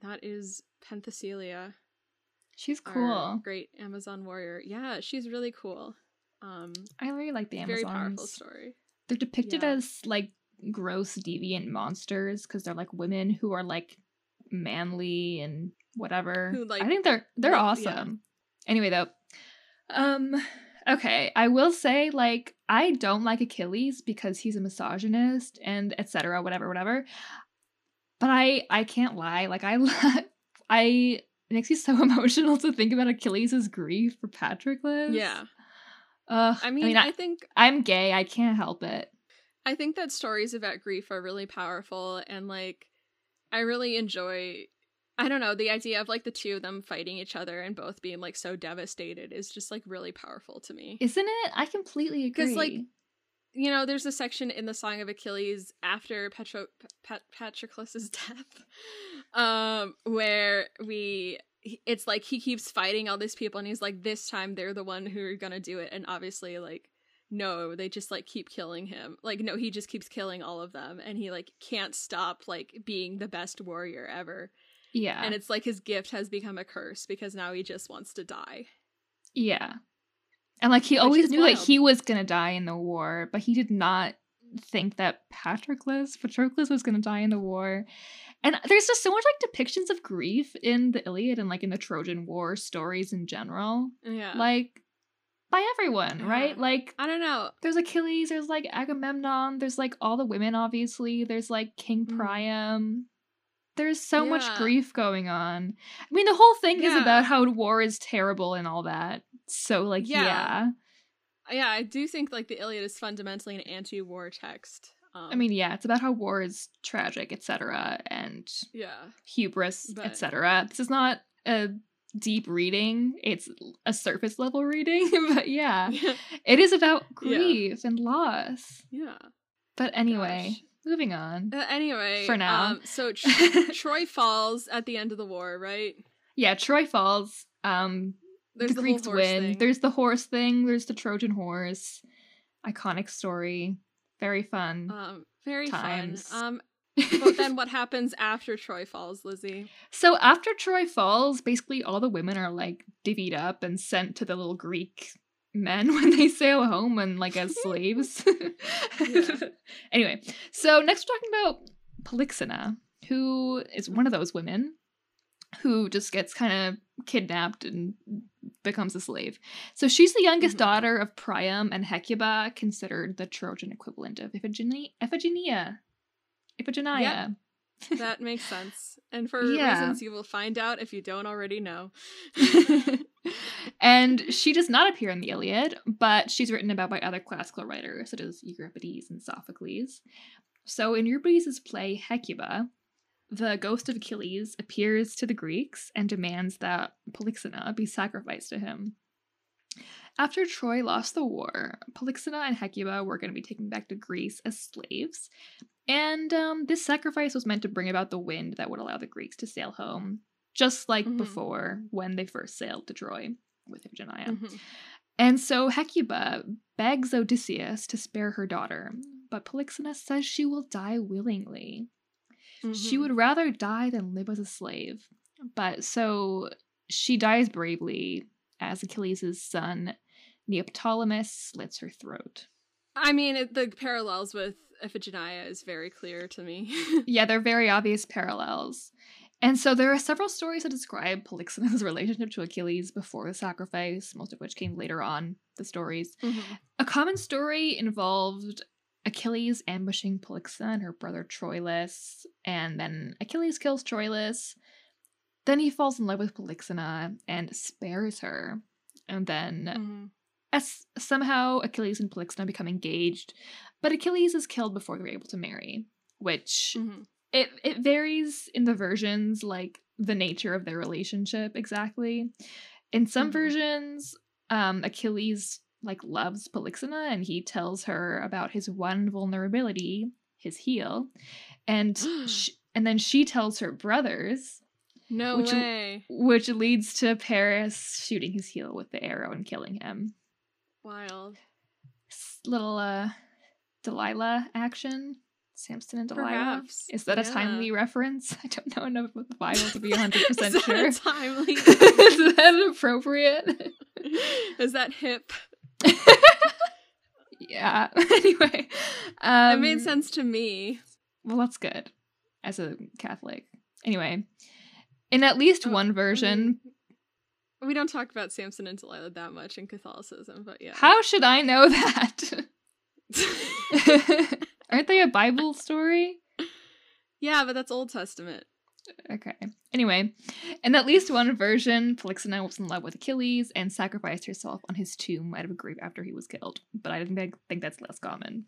that is Penthesilea, She's cool. great Amazon warrior. Yeah, she's really cool. Um, I really like the very powerful story. They're depicted Yeah. as like gross, deviant monsters because they're like women who are like manly and whatever. Who, like, I think they're they're yeah. awesome. Anyway, though, um, okay, I will say like I don't like Achilles because he's a misogynist and etc. Whatever, whatever. But I I can't lie. Like I I it makes me so emotional to think about Achilles' grief for Patroclus. Yeah, Ugh, I mean, I, I think I'm gay. I can't help it. I think that stories about grief are really powerful and like I really enjoy I don't know, the idea of like the two of them fighting each other and both being like so devastated is just like really powerful to me. Isn't it? I completely agree. Because like, you know, there's a section in the Song of Achilles after Petro- Pat- Patroclus's death, um, where we it's like he keeps fighting all these people, and he's like, this time they're the one who are gonna do it, and obviously, like, no, they just like keep killing him. Like, no, he just keeps killing all of them, and he like can't stop like being the best warrior ever, yeah, and it's like his gift has become a curse because now he just wants to die. yeah, and like he Which always knew that he was gonna die in the war, but he did not think that Patroclus, Patroclus was gonna die in the war. And there's just so much like depictions of grief in the Iliad and like in the Trojan War stories in general, Yeah, like by everyone, right? Like I don't know. there's Achilles, there's like Agamemnon, there's like all the women, obviously. There's like King Mhm. Priam. There's so much grief going on. I mean, the whole thing is about how war is terrible and all that. So, like, Yeah. yeah. Yeah, I do think like the Iliad is fundamentally an anti-war text. Um, I mean, yeah, it's about how war is tragic, etc., and yeah, hubris, But- etc. This is not a deep reading; it's a surface level reading. but yeah, it is about Yeah. grief and loss. yeah. But anyway, Gosh. Moving on. Uh, anyway, For now. um, so Tr- Troy falls at the end of the war, right? yeah, Troy falls. Um, There's the the, Greeks horse win. thing. There's the horse thing. There's the Trojan horse. Iconic story. Very fun. um, very times. fun. Um, but then what happens after Troy falls, Lizzie? so after Troy falls, basically all the women are like divvied up and sent to the little Greek men when they sail home and like as slaves. Anyway, so next we're talking about Polyxena, who is one of those women who just gets kind of kidnapped and becomes a slave. So she's the youngest Mhm. daughter of Priam and Hecuba, considered the Trojan equivalent of Iphigenia. Iphigenia. Iphigenia. That makes sense, and for Yeah. reasons you will find out if you don't already know. And she does not appear in the Iliad, but she's written about by other classical writers such as Euripides and Sophocles. So in Euripides' play Hecuba, the ghost of Achilles appears to the Greeks and demands that Polyxena be sacrificed to him. After Troy lost the war, Polyxena and Hecuba were going to be taken back to Greece as slaves, and um, this sacrifice was meant to bring about the wind that would allow the Greeks to sail home, just like Mhm. before when they first sailed to Troy with Iphigenia. Mhm. And so Hecuba begs Odysseus to spare her daughter, but Polyxena says she will die willingly. She Mhm. would rather die than live as a slave. But so she dies bravely as Achilles' son Neoptolemus slits her throat. I mean, it, the parallels with Iphigenia is very clear to me. Yeah, they're very obvious parallels. And so there are several stories that describe Polyxena's relationship to Achilles before the sacrifice, most of which came later on the stories. Mhm. A common story involved Achilles ambushing Polyxena and her brother Troilus, and then Achilles kills Troilus. Then he falls in love with Polyxena and spares her. And then Mhm. as somehow Achilles and Polyxena become engaged, but Achilles is killed before they're able to marry, which Mhm. It it varies in the versions like the nature of their relationship exactly. In some Mhm. versions, um Achilles like loves Polyxena and he tells her about his one vulnerability, his heel, and sh- and then she tells her brothers, No Which- way. which leads to Paris shooting his heel with the arrow and killing him. Wild. Little uh Delilah action. Samson and Delilah. Perhaps. Is that a timely reference? I don't know enough about the Bible to be 100% Is that sure. timely? Is that appropriate? Is that hip? yeah. anyway. Um, it made sense to me. Well, that's good as a Catholic. Anyway, in at least Oh, one version, we don't talk about Samson and Delilah that much in Catholicism, but yeah. how should I know that? Aren't they a Bible story? yeah, but that's Old Testament. Okay. Anyway, in at least one version, Polyxena was in love with Achilles and sacrificed herself on his tomb out of grief after he was killed. But I think think that's less common.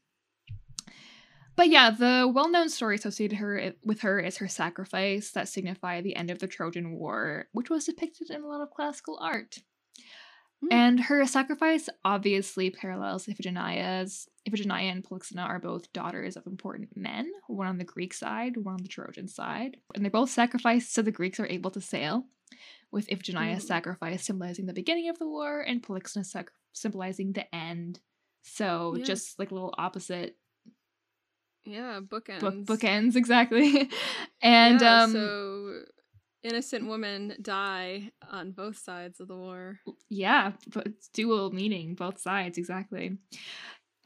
But yeah, the well-known story associated her with her is her sacrifice that signified the end of the Trojan War, which was depicted in a lot of classical art. Hmm. And her sacrifice obviously parallels Iphigenia's. Iphigenia and Polyxena are both daughters of important men, one on the Greek side, one on the Trojan side. And they're both sacrificed so the Greeks are able to sail, with Iphigenia's Mhm. sacrifice symbolizing the beginning of the war and Polyxena's sac- symbolizing the end. So Yeah. just like a little opposite Yeah, bookends. book bookends, exactly. and Yeah, um so innocent women die on both sides of the war. Yeah, but it's dual meaning, both sides, exactly. Mm-hmm.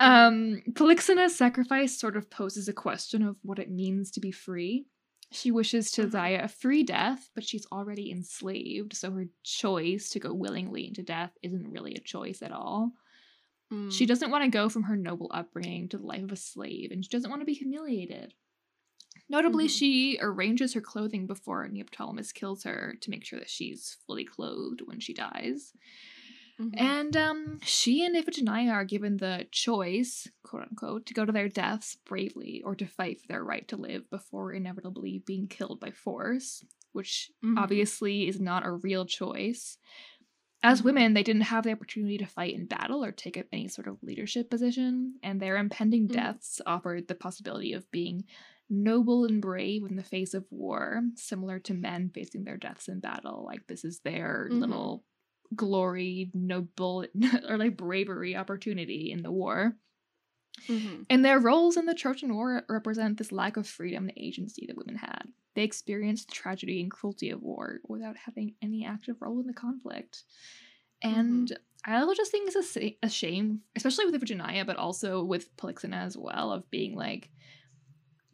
Um, Polyxena's sacrifice sort of poses a question of what it means to be free. She wishes to Uh-huh. die a free death, but she's already enslaved, so her choice to go willingly into death isn't really a choice at all. Mm. She doesn't want to go from her noble upbringing to the life of a slave, and she doesn't want to be humiliated. Notably, Mhm. she arranges her clothing before Neoptolemus kills her to make sure that she's fully clothed when she dies. Mhm. And um, she and Iphigenia are given the choice, quote unquote, to go to their deaths bravely or to fight for their right to live before inevitably being killed by force, which Mhm. obviously is not a real choice. As Mhm. women, they didn't have the opportunity to fight in battle or take up any sort of leadership position, and their impending Mhm. deaths offered the possibility of being noble and brave in the face of war, similar to men facing their deaths in battle. Like, this is their Mhm. little glory, noble, or like bravery opportunity in the war. Mhm. And their roles in the Trojan War represent this lack of freedom and agency that women had. They experienced the tragedy and cruelty of war without having any active role in the conflict. And I also just think it's a, sa- a shame, especially with Iphigenia, but also with Polyxena as well, of being like,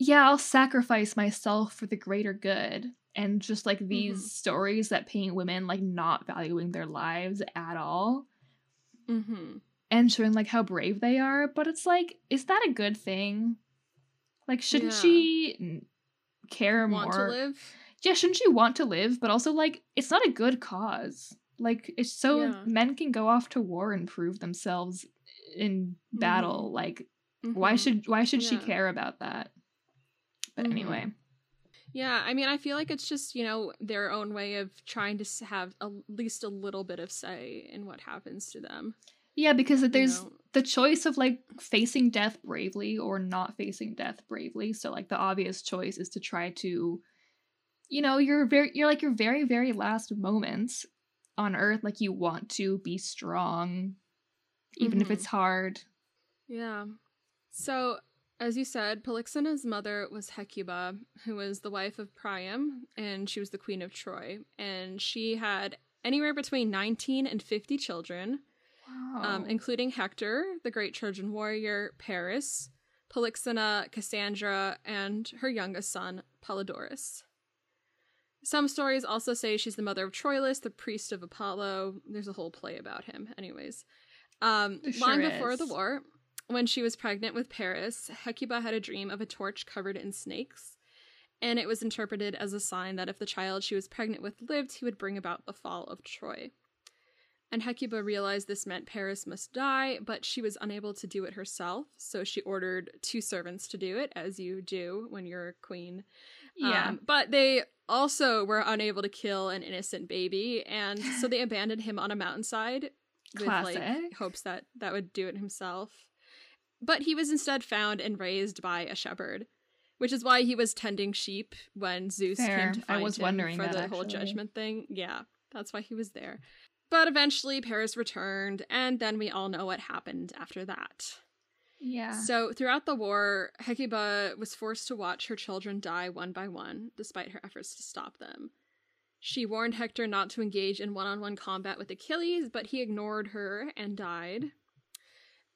yeah, I'll sacrifice myself for the greater good. And just like these Mhm. stories that paint women like not valuing their lives at all Mhm. and showing like how brave they are but it's like is that a good thing like shouldn't Yeah. she care Want more to live? yeah shouldn't she want to live but also like it's not a good cause like it's so Yeah. men can go off to war and prove themselves in battle like why Mhm. should why should she care about that but Mhm. anyway Yeah, I mean, I feel like it's just, you know, their own way of trying to s- have at least a little bit of say in what happens to them. yeah because there's know. the choice of like facing death bravely or not facing death bravely so like the obvious choice is to try to you know you're very you're like your very very last moments on earth like you want to be strong even if Mhm. it's hard Yeah. So, as you said, Polyxena's mother was Hecuba, who was the wife of Priam, and she was the queen of Troy. And she had anywhere between 19 and 50 children, um, including Hector, the great Trojan warrior, Paris, Polyxena, Cassandra, and her youngest son, Polydorus. Some stories also say she's the mother of Troilus, the priest of Apollo. There's a whole play about him, anyways. Um, There long sure before the war, when she was pregnant with Paris, Hecuba had a dream of a torch covered in snakes, and it was interpreted as a sign that if the child she was pregnant with lived, he would bring about the fall of Troy. And Hecuba realized this meant Paris must die, but she was unable to do it herself, so she ordered two servants to do it, as you do when you're a queen. Yeah. Um, but they also were unable to kill an innocent baby, and so they abandoned him on a mountainside with like hopes that that would do it himself. But he was instead found and raised by a shepherd, which is why he was tending sheep when Zeus Fair. came to I find was him wondering for that, the whole judgment thing. Yeah, that's why he was there. But eventually, Paris returned, and then we all know what happened after that. yeah. So, throughout the war, Hecuba was forced to watch her children die one by one, despite her efforts to stop them. She warned Hector not to engage in one on one combat with Achilles, but he ignored her and died.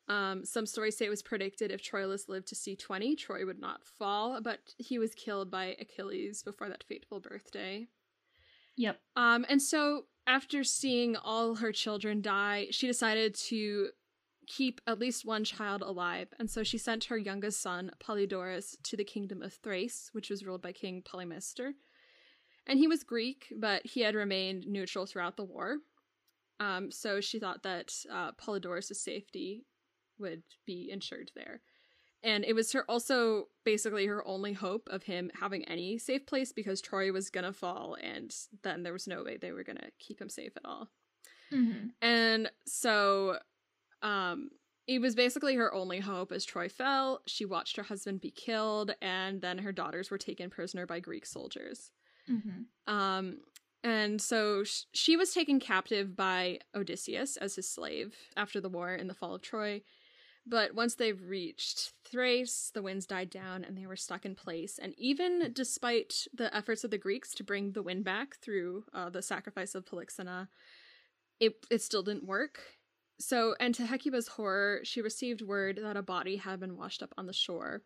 Um, some stories say it was predicted if Troilus lived to see 20, Troy would not fall, but he was killed by Achilles before that fateful birthday. Yep. Um, and so after seeing all her children die, she decided to keep at least one child alive. And so she sent her youngest son, Polydorus, to the kingdom of Thrace, which was ruled by King Polymestor. And he was Greek, but he had remained neutral throughout the war. Um, so she thought that uh, Polydorus' safety would be insured there. And it was her also basically her only hope of him having any safe place because Troy was gonna fall, and then there was no way they were gonna keep him safe at all. Mm-hmm. And so, um, it was basically her only hope as Troy fell. She watched her husband be killed, and then her daughters were taken prisoner by Greek soldiers. Mm-hmm. Um, and so sh- she was taken captive by Odysseus as his slave after the war in the fall of Troy. But once they reached Thrace, the winds died down and they were stuck in place. And even despite the efforts of the Greeks to bring the wind back through uh, the sacrifice of Polyxena, it, it still didn't work. So, and to Hecuba's horror, she received word that a body had been washed up on the shore.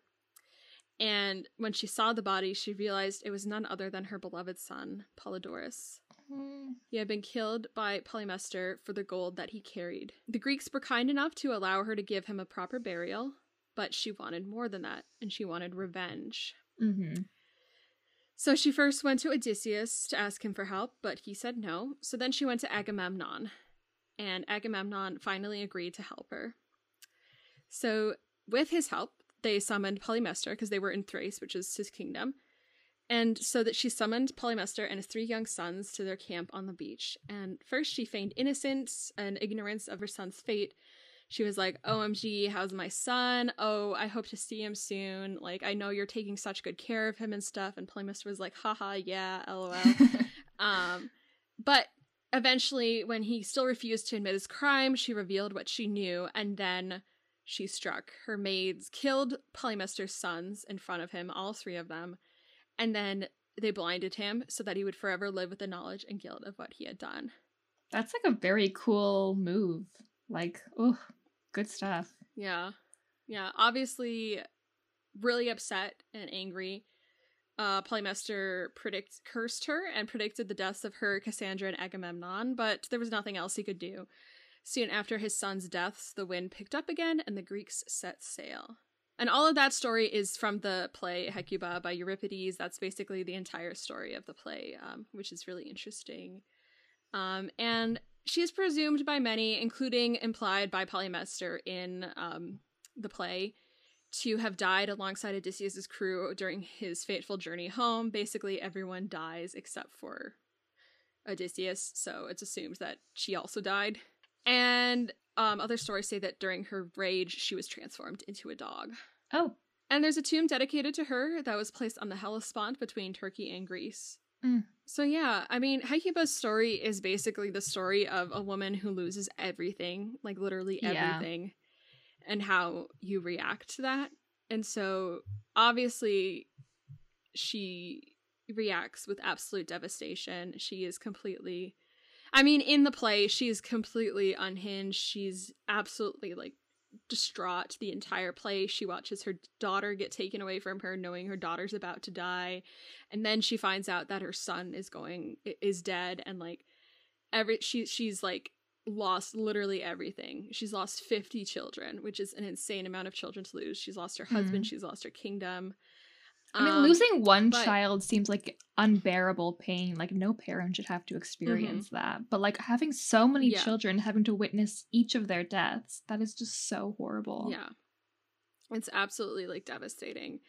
And when she saw the body, she realized it was none other than her beloved son, Polydorus. He had been killed by Polymestor for the gold that he carried. The Greeks were kind enough to allow her to give him a proper burial, but she wanted more than that, and she wanted revenge. Mm-hmm. So she first went to Odysseus to ask him for help, but he said no. So then she went to Agamemnon, and Agamemnon finally agreed to help her. So, with his help, they summoned Polymestor because they were in Thrace, which is his kingdom. And so that she summoned Polymestor and his three young sons to their camp on the beach. And first she feigned innocence and ignorance of her son's fate. She was like, OMG, how's my son? Oh, I hope to see him soon. Like, I know you're taking such good care of him and stuff. And Polymestor was like, haha, yeah, lol. um, but eventually, when he still refused to admit his crime, she revealed what she knew. And then she struck. Her maids killed Polymestor's sons in front of him, all three of them and then they blinded him so that he would forever live with the knowledge and guilt of what he had done. That's like a very cool move. Like, oh, good stuff. Yeah. Yeah. Obviously, really upset and angry. Uh, Polymestor predict cursed her and predicted the deaths of her, Cassandra, and Agamemnon, but there was nothing else he could do. Soon after his son's deaths, the wind picked up again and the Greeks set sail. And all of that story is from the play Hecuba by Euripides. That's basically the entire story of the play, um, which is really interesting. Um, and she is presumed by many, including implied by Polymestor in um, the play, to have died alongside Odysseus's crew during his fateful journey home. Basically, everyone dies except for Odysseus, so it's assumed that she also died. And um, other stories say that during her rage, she was transformed into a dog. Oh, And there's a tomb dedicated to her that was placed on the Hellespont between Turkey and Greece. Mm. So yeah, I mean, Hecuba's story is basically the story of a woman who loses everything, like literally Yeah. everything, and how you react to that. And so obviously she reacts with absolute devastation. She is completely I mean, in the play, she's completely unhinged. She's absolutely like distraught the entire play. She watches her daughter get taken away from her, knowing her daughter's about to die, and then she finds out that her son is going is dead, and like every she she's like lost literally everything. She's lost fifty children, which is an insane amount of children to lose. She's lost her husband. Mhm. She's lost her kingdom. I mean, Um, losing one but- child seems like unbearable pain. Like, no parent should have to experience that. But, like, having so many Mm-hmm. Yeah. children having to witness each of their deaths, that is just so horrible. Yeah. It's absolutely like devastating.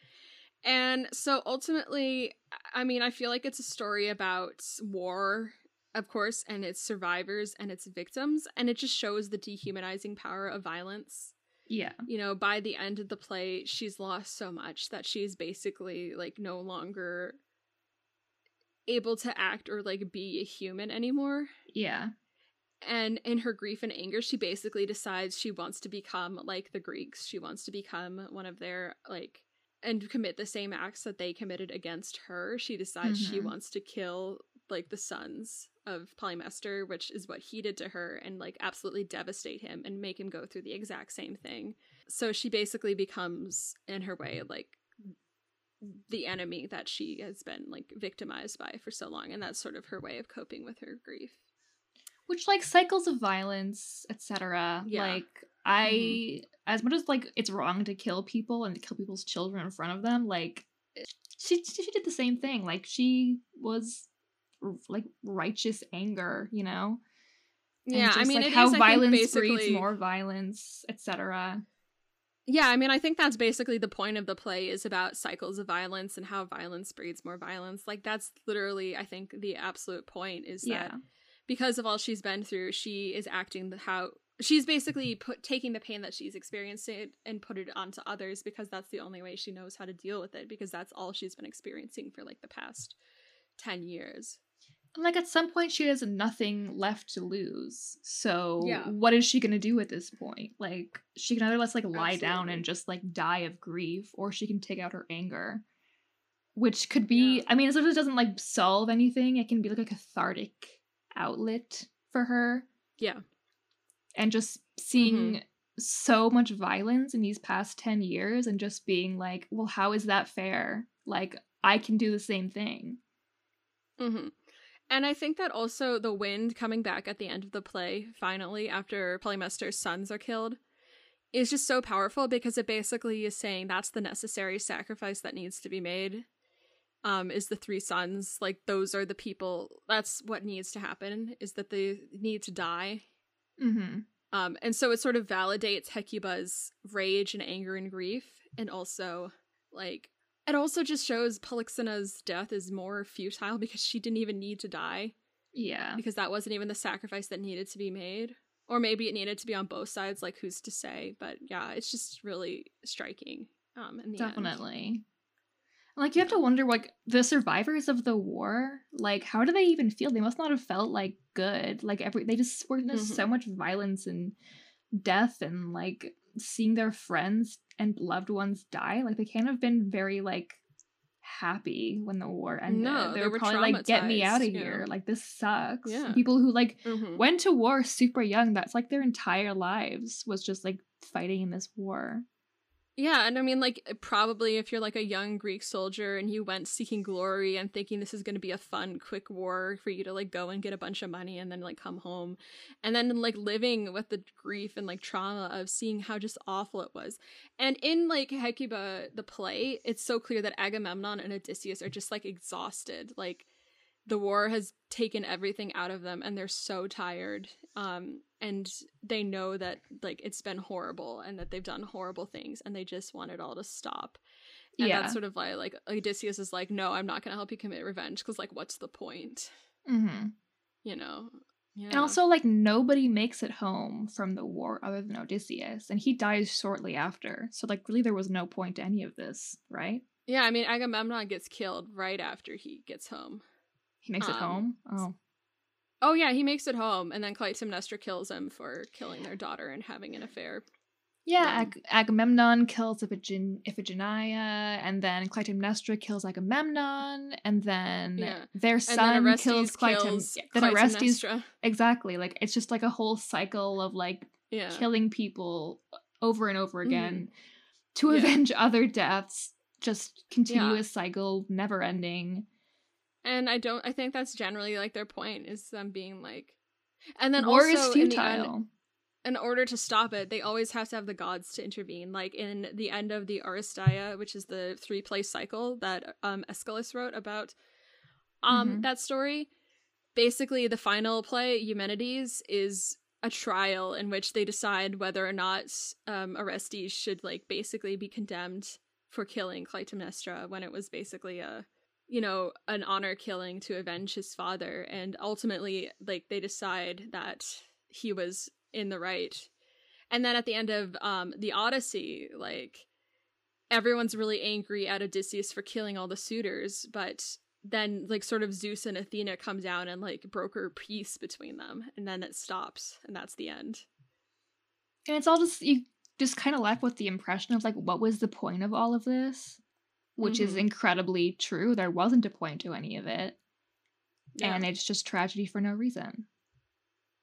And so ultimately, I mean, I feel like it's a story about war, of course, and its survivors and its victims. And it just shows the dehumanizing power of violence. Yeah. You know, by the end of the play, she's lost so much that she's basically like no longer able to act or like be a human anymore. Yeah. And in her grief and anger, she basically decides she wants to become like the Greeks. She wants to become one of their, like, and commit the same acts that they committed against her. She decides she Mhm. wants to kill, like, the sons of Polymestor, which is what he did to her, and, like, absolutely devastate him and make him go through the exact same thing. So she basically becomes, in her way, like, the enemy that she has been, like, victimized by for so long. And that's sort of her way of coping with her grief. Which, like, cycles of violence, etc. Yeah. Like, I, mm-hmm. as much as, like, it's wrong to kill people and to kill people's children in front of them, like, she, she did the same thing. Like, she was, like, righteous anger, you know? And Yeah, I mean, like it how is, violence breeds more violence, etc. Yeah, I mean, I think that's basically the point of the play is about cycles of violence and how violence breeds more violence. Like that's literally, I think, the absolute point is Yeah, that because of all she's been through, she is acting the how she's basically put taking the pain that she's experiencing and put it onto others because that's the only way she knows how to deal with it because that's all she's been experiencing for like the past 10 years. Like at some point she has nothing left to lose. So Yeah. what is she gonna do at this point? Like she can either let's like lie down and just like die of grief, or she can take out her anger. Which could be Yeah. I mean, it sort of doesn't like solve anything. It can be like a cathartic outlet for her. Yeah. And just seeing Mm-hmm. so much violence in these past 10 years and just being like, well, how is that fair? Like, I can do the same thing. hmm And I think that also the wind coming back at the end of the play, finally, after Polymestor's sons are killed, is just so powerful because it basically is saying that's the necessary sacrifice that needs to be made. Um, is the three sons like those are the people that's what needs to happen is that they need to die Mm-hmm. um, and so it sort of validates Hecuba's rage and anger and grief, and also like it also just shows Polyxena's death is more futile because she didn't even need to die Yeah. because that wasn't even the sacrifice that needed to be made, or maybe it needed to be on both sides. Like who's to say? But yeah, it's just really striking. Um, in the end. Definitely. Like you have to wonder, like the survivors of the war, like how do they even feel? They must not have felt like good. Like every they just witnessed Mhm. so much violence and death, and like seeing their friends and loved ones die. Like they can't have been very like happy when the war ended. No, they, were probably like, "Get me out of yeah. here! Like this sucks." Yeah. People who like Mhm. went to war super young. That's like their entire lives was just like fighting in this war. Yeah, and I mean, like, probably if you're like a young Greek soldier and you went seeking glory and thinking this is going to be a fun, quick war for you to like go and get a bunch of money and then like come home, and then like living with the grief and like trauma of seeing how just awful it was. And in like Hecuba, the play, it's so clear that Agamemnon and Odysseus are just like exhausted. Like, the war has taken everything out of them and they're so tired um and they know that like it's been horrible and that they've done horrible things and they just want it all to stop and yeah. that's sort of why like odysseus is like no i'm not gonna help you commit revenge because like what's the point mm-hmm. you know yeah And also, like, nobody makes it home from the war other than Odysseus, and he dies shortly after. So, like, really, there was no point to any of this, right? yeah i mean agamemnon gets killed right after he gets home He makes it Um, home. Oh, oh yeah he makes it home and then clytemnestra kills him for killing their daughter and having an affair yeah. um, Ag- Agamemnon kills Iphigen- Iphigenia, and then Clytemnestra kills Agamemnon, and then Yeah. their son then kills Clytem. kills then Orestes, Clytemnestra. exactly. Like, it's just like a whole cycle of like yeah killing people over and over Mhm. again to Yeah. avenge other deaths. Just continuous cycle, never ending. And I don't I think that's generally like their point is them being like and then War also is in the futile. end in order to stop it, they always have to have the gods to intervene. Like in the end of the Oresteia, which is the three play cycle that um, Aeschylus wrote about um, Mhm. that story. Basically, the final play, Eumenides, is a trial in which they decide whether or not um, Orestes should like basically be condemned for killing Clytemnestra when it was basically a you know an honor killing to avenge his father and ultimately like they decide that he was in the right and then at the end of um the odyssey like everyone's really angry at odysseus for killing all the suitors but then like sort of zeus and athena come down and like broker peace between them and then it stops and that's the end And it's all just you just kind of left with the impression of like what was the point of all of this? Which is Mhm. incredibly true. There wasn't a point to any of it. yeah And it's just tragedy for no reason.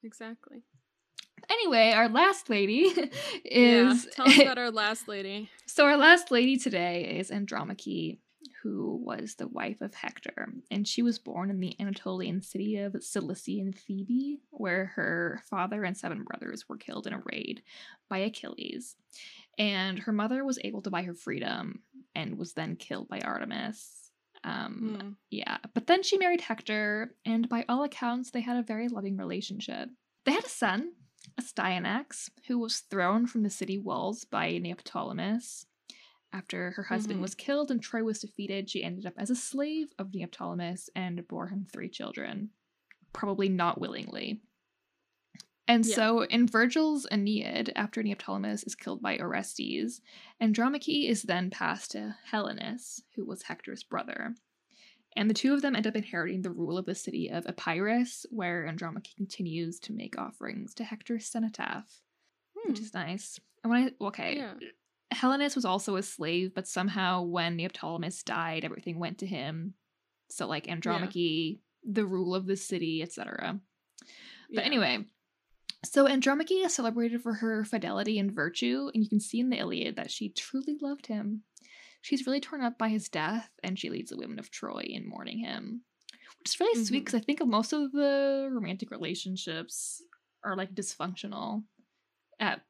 exactly Anyway, our last lady yeah is tell us about our last lady So our last lady today is Andromache, who was the wife of Hector, and she was born in the Anatolian city of Cilician Thebe, where her father and seven brothers were killed in a raid by Achilles. And her mother was able to buy her freedom and was then killed by Artemis. Um, Hmm. yeah, but then she married Hector, and by all accounts, they had a very loving relationship. They had a son, Astyanax, who was thrown from the city walls by Neoptolemus. After her husband Mhm. was killed and Troy was defeated, she ended up as a slave of Neoptolemus and bore him three children, probably not willingly. And Yeah. so in Virgil's Aeneid, after Neoptolemus is killed by Orestes, Andromache is then passed to Helenus, who was Hector's brother. And the two of them end up inheriting the rule of the city of Epirus, where Andromache continues to make offerings to Hector's cenotaph, Hmm. which is nice. And when I okay, yeah Helenus was also a slave, but somehow when Neoptolemus died, everything went to him. So like Andromache, the rule of the city, etc. But Yeah. anyway, so Andromache is celebrated for her fidelity and virtue, and you can see in the Iliad that she truly loved him. She's really torn up by his death, and she leads the women of Troy in mourning him, which is really sweet Mhm. because I think most of the romantic relationships are like dysfunctional at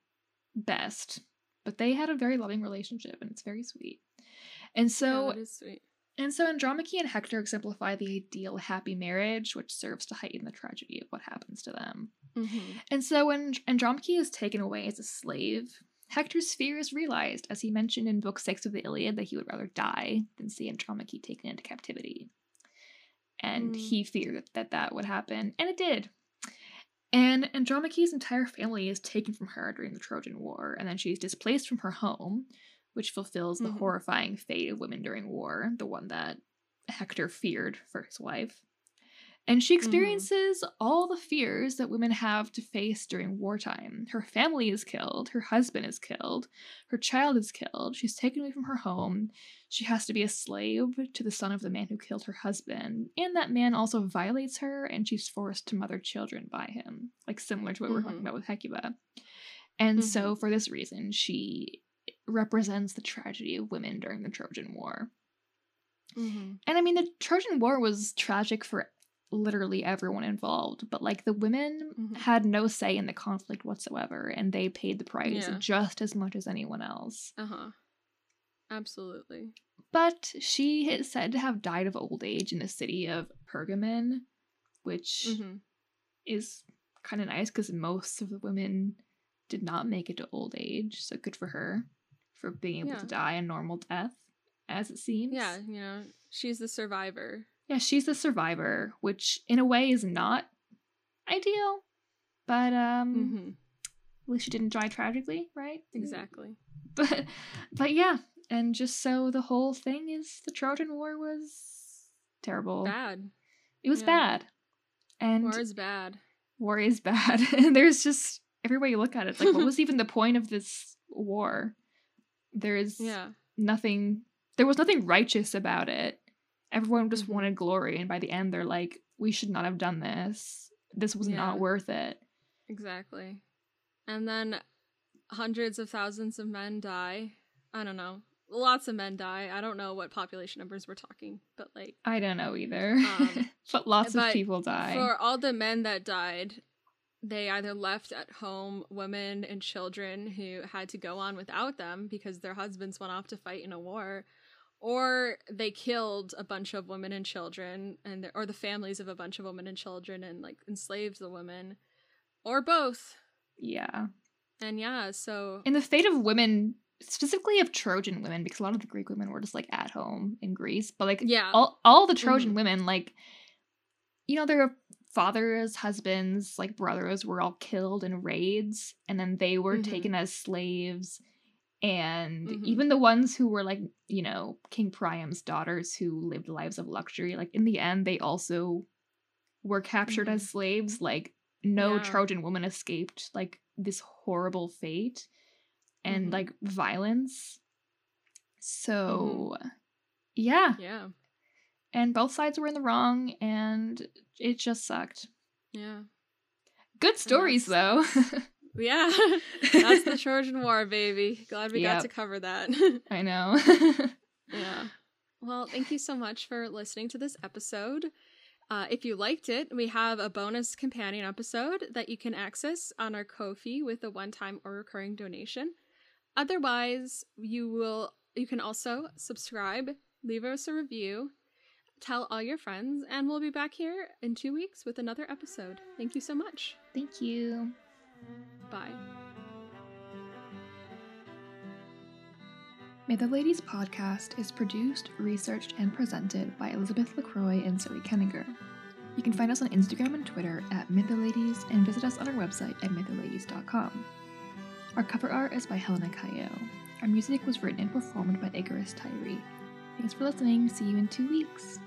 best, but they had a very loving relationship, and it's very sweet. And so yeah, that is sweet and so Andromache and Hector exemplify the ideal happy marriage, which serves to heighten the tragedy of what happens to them. hmm And so when Andromache is taken away as a slave, Hector's fear is realized, as he mentioned in Book 6 of the Iliad that he would rather die than see Andromache taken into captivity. And Mm. he feared that that would happen, and it did. And Andromache's entire family is taken from her during the Trojan War, and then she's displaced from her home, which fulfills the Mhm. horrifying fate of women during war, the one that Hector feared for his wife. And she experiences all the fears that women have to face during wartime. Her family is killed, her husband is killed, her child is killed, she's taken away from her home, she has to be a slave to the son of the man who killed her husband, and that man also violates her and she's forced to mother children by him, like similar to what we we're talking Mhm. about with Hecuba. And so, for this reason, she represents the tragedy of women during the Trojan War. hmm And I mean, the Trojan War was tragic for literally everyone involved, but like the women Mhm. had no say in the conflict whatsoever, and they paid the price Yeah. just as much as anyone else. uh-huh absolutely But she is said to have died of old age in the city of Pergamon, which hmm is kind of nice because most of the women did not make it to old age, so good for her for being able Yeah. to die a normal death, as it seems. yeah you know she's the survivor Yeah, she's the survivor, which in a way is not ideal, but um hmm at least she didn't die tragically, right? exactly But but yeah, and just so the whole thing is the Trojan War was terrible. bad It was yeah. bad. And war is bad war is bad. and there's just every way you look at it, like what was even the point of this war? There's yeah nothing there was nothing righteous about it. Everyone just Mhm. wanted glory, and by the end they're like, we should not have done this. This was Yeah. not worth it. exactly and then hundreds of thousands of men die i don't know lots of men die i don't know what population numbers we're talking but like I don't know either. Um, but lots of people die. for all the men that died they either left at home women and children who had to go on without them because their husbands went off to fight in a war or they killed a bunch of women and children and the, or the families of a bunch of women and children and like enslaved the women or both Yeah. and yeah so in the fate of women, specifically of Trojan women, because a lot of the Greek women were just like at home in Greece, but like yeah all all the Trojan Mhm. women, like you know, their fathers, husbands, like brothers were all killed in raids, and then they were Mhm. taken as slaves. And Mhm. even the ones who were like, you know, King Priam's daughters who lived lives of luxury, like in the end, they also were captured as slaves. Like no Yeah. Trojan woman escaped like this horrible fate and Mhm. like violence. So yeah. yeah And both sides were in the wrong and it just sucked. yeah Good stories though. yeah that's the trojan war baby glad we got to cover that I know. Yeah. Well, thank you so much for listening to this episode. Uh, if you liked it, we have a bonus companion episode that you can access on our Ko-fi with a one-time or recurring donation. Otherwise, you will you can also subscribe, leave us a review, tell all your friends, and we'll be back here in two weeks with another episode. Thank you so much. Thank you. Bye. Mytho Ladies podcast is produced, researched, and presented by Elizabeth LaCroix and Zoe Kenninger. You can find us on Instagram and Twitter at Mytholadies and visit us on our website at mytholadies.com. Our cover art is by Helena Cayo. Our music was written and performed by Icarus Tyree. Thanks for listening. See you in two weeks.